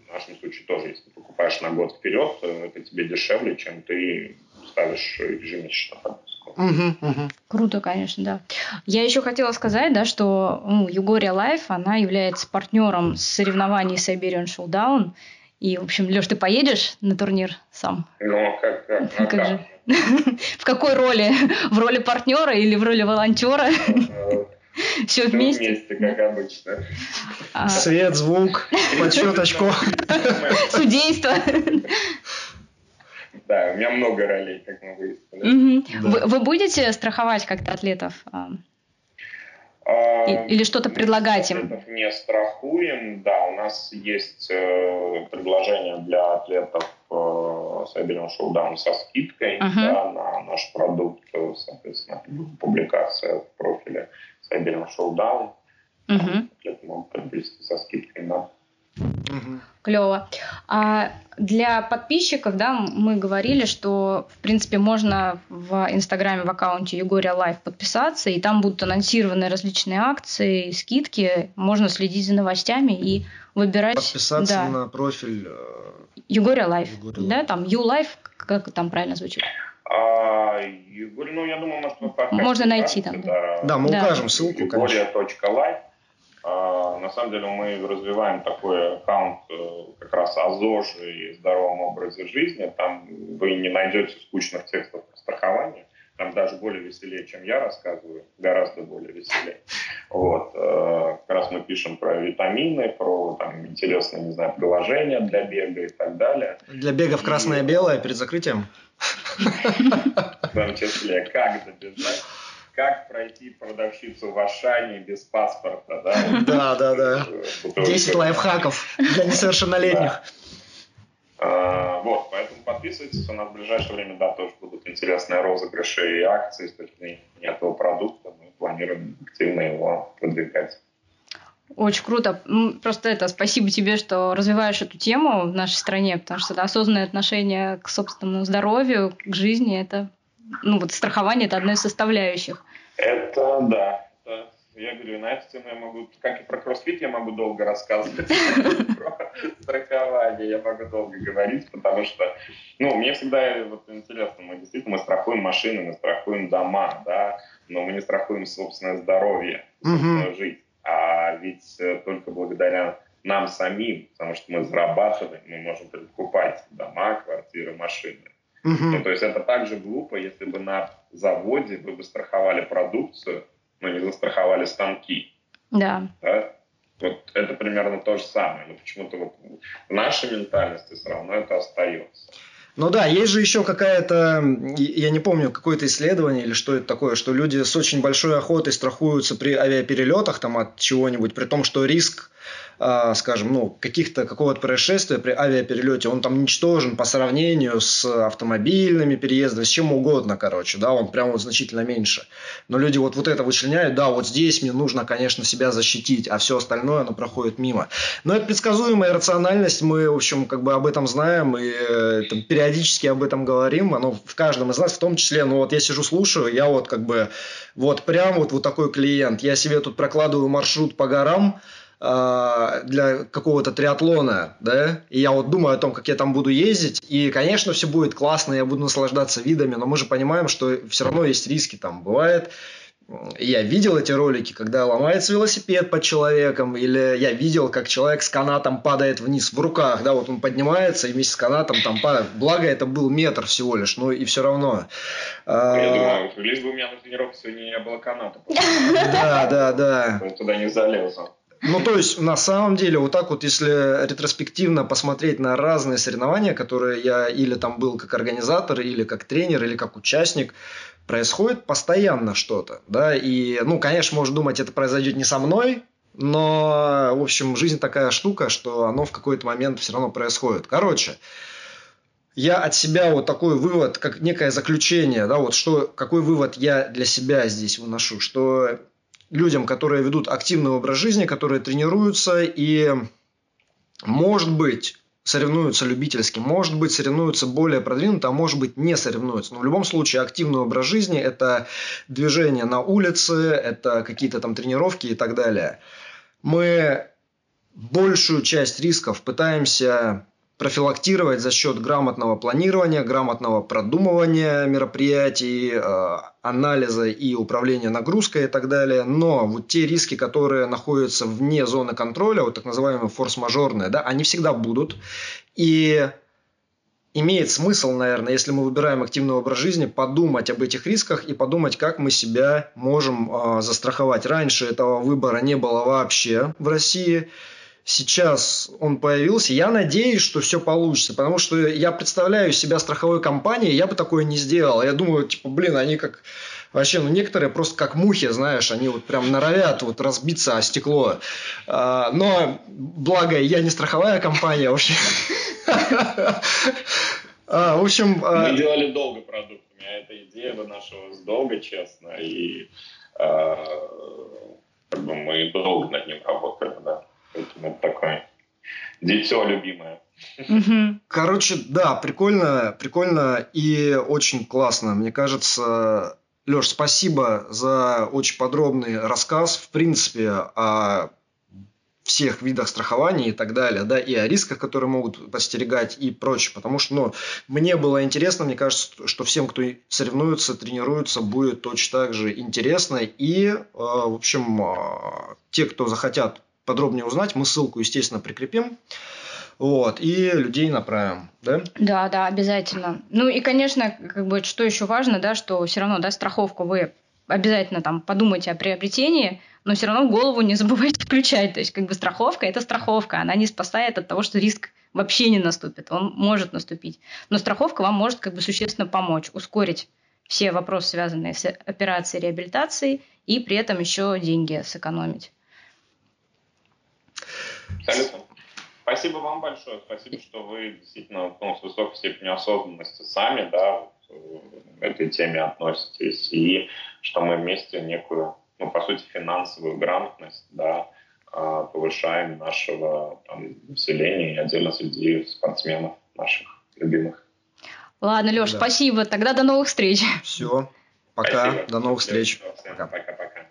Speaker 3: В нашем случае тоже, если ты покупаешь на год вперед, это тебе дешевле, чем ты ставишь ежемесячно подписку.
Speaker 2: Угу, угу. Круто, конечно, да. Я еще хотела сказать, да, что ну, Югория Лайф, она является партнером соревнований Siberian Showdown. И, в общем, Леш, ты поедешь на турнир сам?
Speaker 3: Ну, как, как, а как же?
Speaker 2: В какой роли? В роли партнера или в роли волонтера? Все вместе?
Speaker 3: вместе, как обычно.
Speaker 1: А. Свет, звук, подсчет очков.
Speaker 2: Судейство.
Speaker 3: Да, у меня много ролей, как мы выяснили.
Speaker 2: Вы будете страховать как-то атлетов? А, или что-то предлагать им?
Speaker 3: Не страхуем, да, у нас есть э, предложение для атлетов э, Siberian Showdown со скидкой uh-huh. да, на наш продукт, э, соответственно, публикация в профиле Siberian Showdown. Uh-huh. Атлеты могут приобрести со скидкой на
Speaker 2: Угу. Клево. А для подписчиков, да, мы говорили, что, в принципе, можно в Инстаграме, в аккаунте Югория Лайф подписаться, и там будут анонсированы различные акции, скидки. Можно следить за новостями и выбирать...
Speaker 1: Подписаться да. на профиль...
Speaker 2: Югория Лайф. Да, там Ю-Лайф, как там правильно звучит?
Speaker 3: А, Югория, ну, я думаю, может,
Speaker 2: Можно найти там.
Speaker 1: Да, да мы да. укажем ссылку,
Speaker 3: конечно. Югория.лайф на самом деле мы развиваем такой аккаунт э, как раз о ЗОЖе и здоровом образе жизни. Там вы не найдете скучных текстов про страхование. Там даже более веселее, чем я рассказываю, гораздо более веселее. Вот. Э, как раз мы пишем про витамины, про там, интересные, не знаю, приложения для бега и так далее.
Speaker 1: Для бега в красное-белое перед закрытием?
Speaker 3: В том числе, как добежать как пройти продавщицу в Ашане без паспорта, да?
Speaker 1: Да, да, да. 10 лайфхаков для несовершеннолетних.
Speaker 3: А, вот, поэтому подписывайтесь, у нас в ближайшее время, да, тоже будут интересные розыгрыши и акции с точки зрения этого продукта. Мы планируем активно его продвигать.
Speaker 2: Очень круто. Просто это спасибо тебе, что развиваешь эту тему в нашей стране, потому что да, осознанное отношение к собственному здоровью, к жизни это ну вот страхование это одна из составляющих.
Speaker 3: Это да. Это, я говорю, на эту тему я могу, как и про кроссфит, я могу долго рассказывать. Про страхование я могу долго говорить, потому что, ну, мне всегда вот интересно, мы действительно мы страхуем машины, мы страхуем дома, да, но мы не страхуем собственное здоровье, собственную жизнь. А ведь э, только благодаря нам самим, потому что мы зарабатываем, мы можем покупать дома, квартиры, машины. Угу. Ну, то есть это так же глупо, если бы на заводе вы бы страховали продукцию, но не застраховали станки.
Speaker 2: Да.
Speaker 3: да? Вот это примерно то же самое. Но почему-то вот в нашей ментальности все равно это остается.
Speaker 1: Ну да, есть же еще какая-то, я не помню, какое-то исследование или что это такое, что люди с очень большой охотой страхуются при авиаперелетах там от чего-нибудь, при том, что риск скажем, ну, каких-то, какого-то происшествия при авиаперелете, он там ничтожен по сравнению с автомобильными переездами, с чем угодно, короче, да, он прям вот значительно меньше. Но люди вот, вот это вычленяют, да, вот здесь мне нужно, конечно, себя защитить, а все остальное, оно проходит мимо. Но это предсказуемая рациональность, мы, в общем, как бы об этом знаем и э, там, периодически об этом говорим, оно в каждом из нас, в том числе, ну вот я сижу, слушаю, я вот как бы, вот прям вот, вот такой клиент, я себе тут прокладываю маршрут по горам, для какого-то триатлона, да, и я вот думаю о том, как я там буду ездить, и, конечно, все будет классно, я буду наслаждаться видами, но мы же понимаем, что все равно есть риски там. Бывает, я видел эти ролики, когда ломается велосипед под человеком, или я видел, как человек с канатом падает вниз в руках, да, вот он поднимается и вместе с канатом там падает. Благо, это был метр всего лишь, но и все равно.
Speaker 3: А, я думаю, лишь бы у меня на тренировке сегодня не было каната.
Speaker 1: Да, да, да.
Speaker 3: Туда не залез.
Speaker 1: Ну, то есть, на самом деле, вот так вот, если ретроспективно посмотреть на разные соревнования, которые я или там был как организатор, или как тренер, или как участник, происходит постоянно что-то, да, и, ну, конечно, можно думать, это произойдет не со мной, но, в общем, жизнь такая штука, что оно в какой-то момент все равно происходит. Короче, я от себя вот такой вывод, как некое заключение, да, вот что, какой вывод я для себя здесь выношу, что людям, которые ведут активный образ жизни, которые тренируются и, может быть, соревнуются любительски, может быть, соревнуются более продвинуто, а может быть, не соревнуются. Но в любом случае активный образ жизни – это движение на улице, это какие-то там тренировки и так далее. Мы большую часть рисков пытаемся профилактировать за счет грамотного планирования, грамотного продумывания мероприятий, э, анализа и управления нагрузкой и так далее. Но вот те риски, которые находятся вне зоны контроля, вот так называемые форс-мажорные, да, они всегда будут. И имеет смысл, наверное, если мы выбираем активный образ жизни, подумать об этих рисках и подумать, как мы себя можем э, застраховать. Раньше этого выбора не было вообще в России сейчас он появился. Я надеюсь, что все получится, потому что я представляю себя страховой компанией, я бы такое не сделал. Я думаю, типа, блин, они как Вообще, ну, некоторые просто как мухи, знаешь, они вот прям норовят вот разбиться о стекло. А, но, благо, я не страховая компания вообще.
Speaker 3: А, в общем... А, Мы делали долго продукт. У меня эта идея нашего долго, честно. И а, мы долго над ним работали, да. Поэтому это такое дитё любимое.
Speaker 1: Короче, да, прикольно, прикольно и очень классно. Мне кажется, Леш, спасибо за очень подробный рассказ, в принципе, о всех видах страхования и так далее, да, и о рисках, которые могут подстерегать и прочее, потому что, ну, мне было интересно, мне кажется, что всем, кто соревнуется, тренируется, будет точно так же интересно, и, э, в общем, э, те, кто захотят подробнее узнать, мы ссылку, естественно, прикрепим. Вот, и людей направим, да?
Speaker 2: Да, да, обязательно. Ну и, конечно, как бы, что еще важно, да, что все равно, да, страховку вы обязательно там подумайте о приобретении, но все равно голову не забывайте включать. То есть, как бы страховка – это страховка, она не спасает от того, что риск вообще не наступит. Он может наступить. Но страховка вам может как бы существенно помочь, ускорить все вопросы, связанные с операцией реабилитацией, и при этом еще деньги сэкономить.
Speaker 3: Абсолютно. Спасибо вам большое. Спасибо, что вы действительно ну, с высокой степенью осознанности сами да, вот, э, к этой теме относитесь. И что мы вместе некую, ну, по сути, финансовую грамотность да, а, повышаем нашего там, населения и отдельно среди спортсменов наших любимых.
Speaker 2: Ладно, Леш, да. спасибо. Тогда до новых встреч.
Speaker 1: Все. Пока. Спасибо. До новых встреч.
Speaker 3: Пока-пока.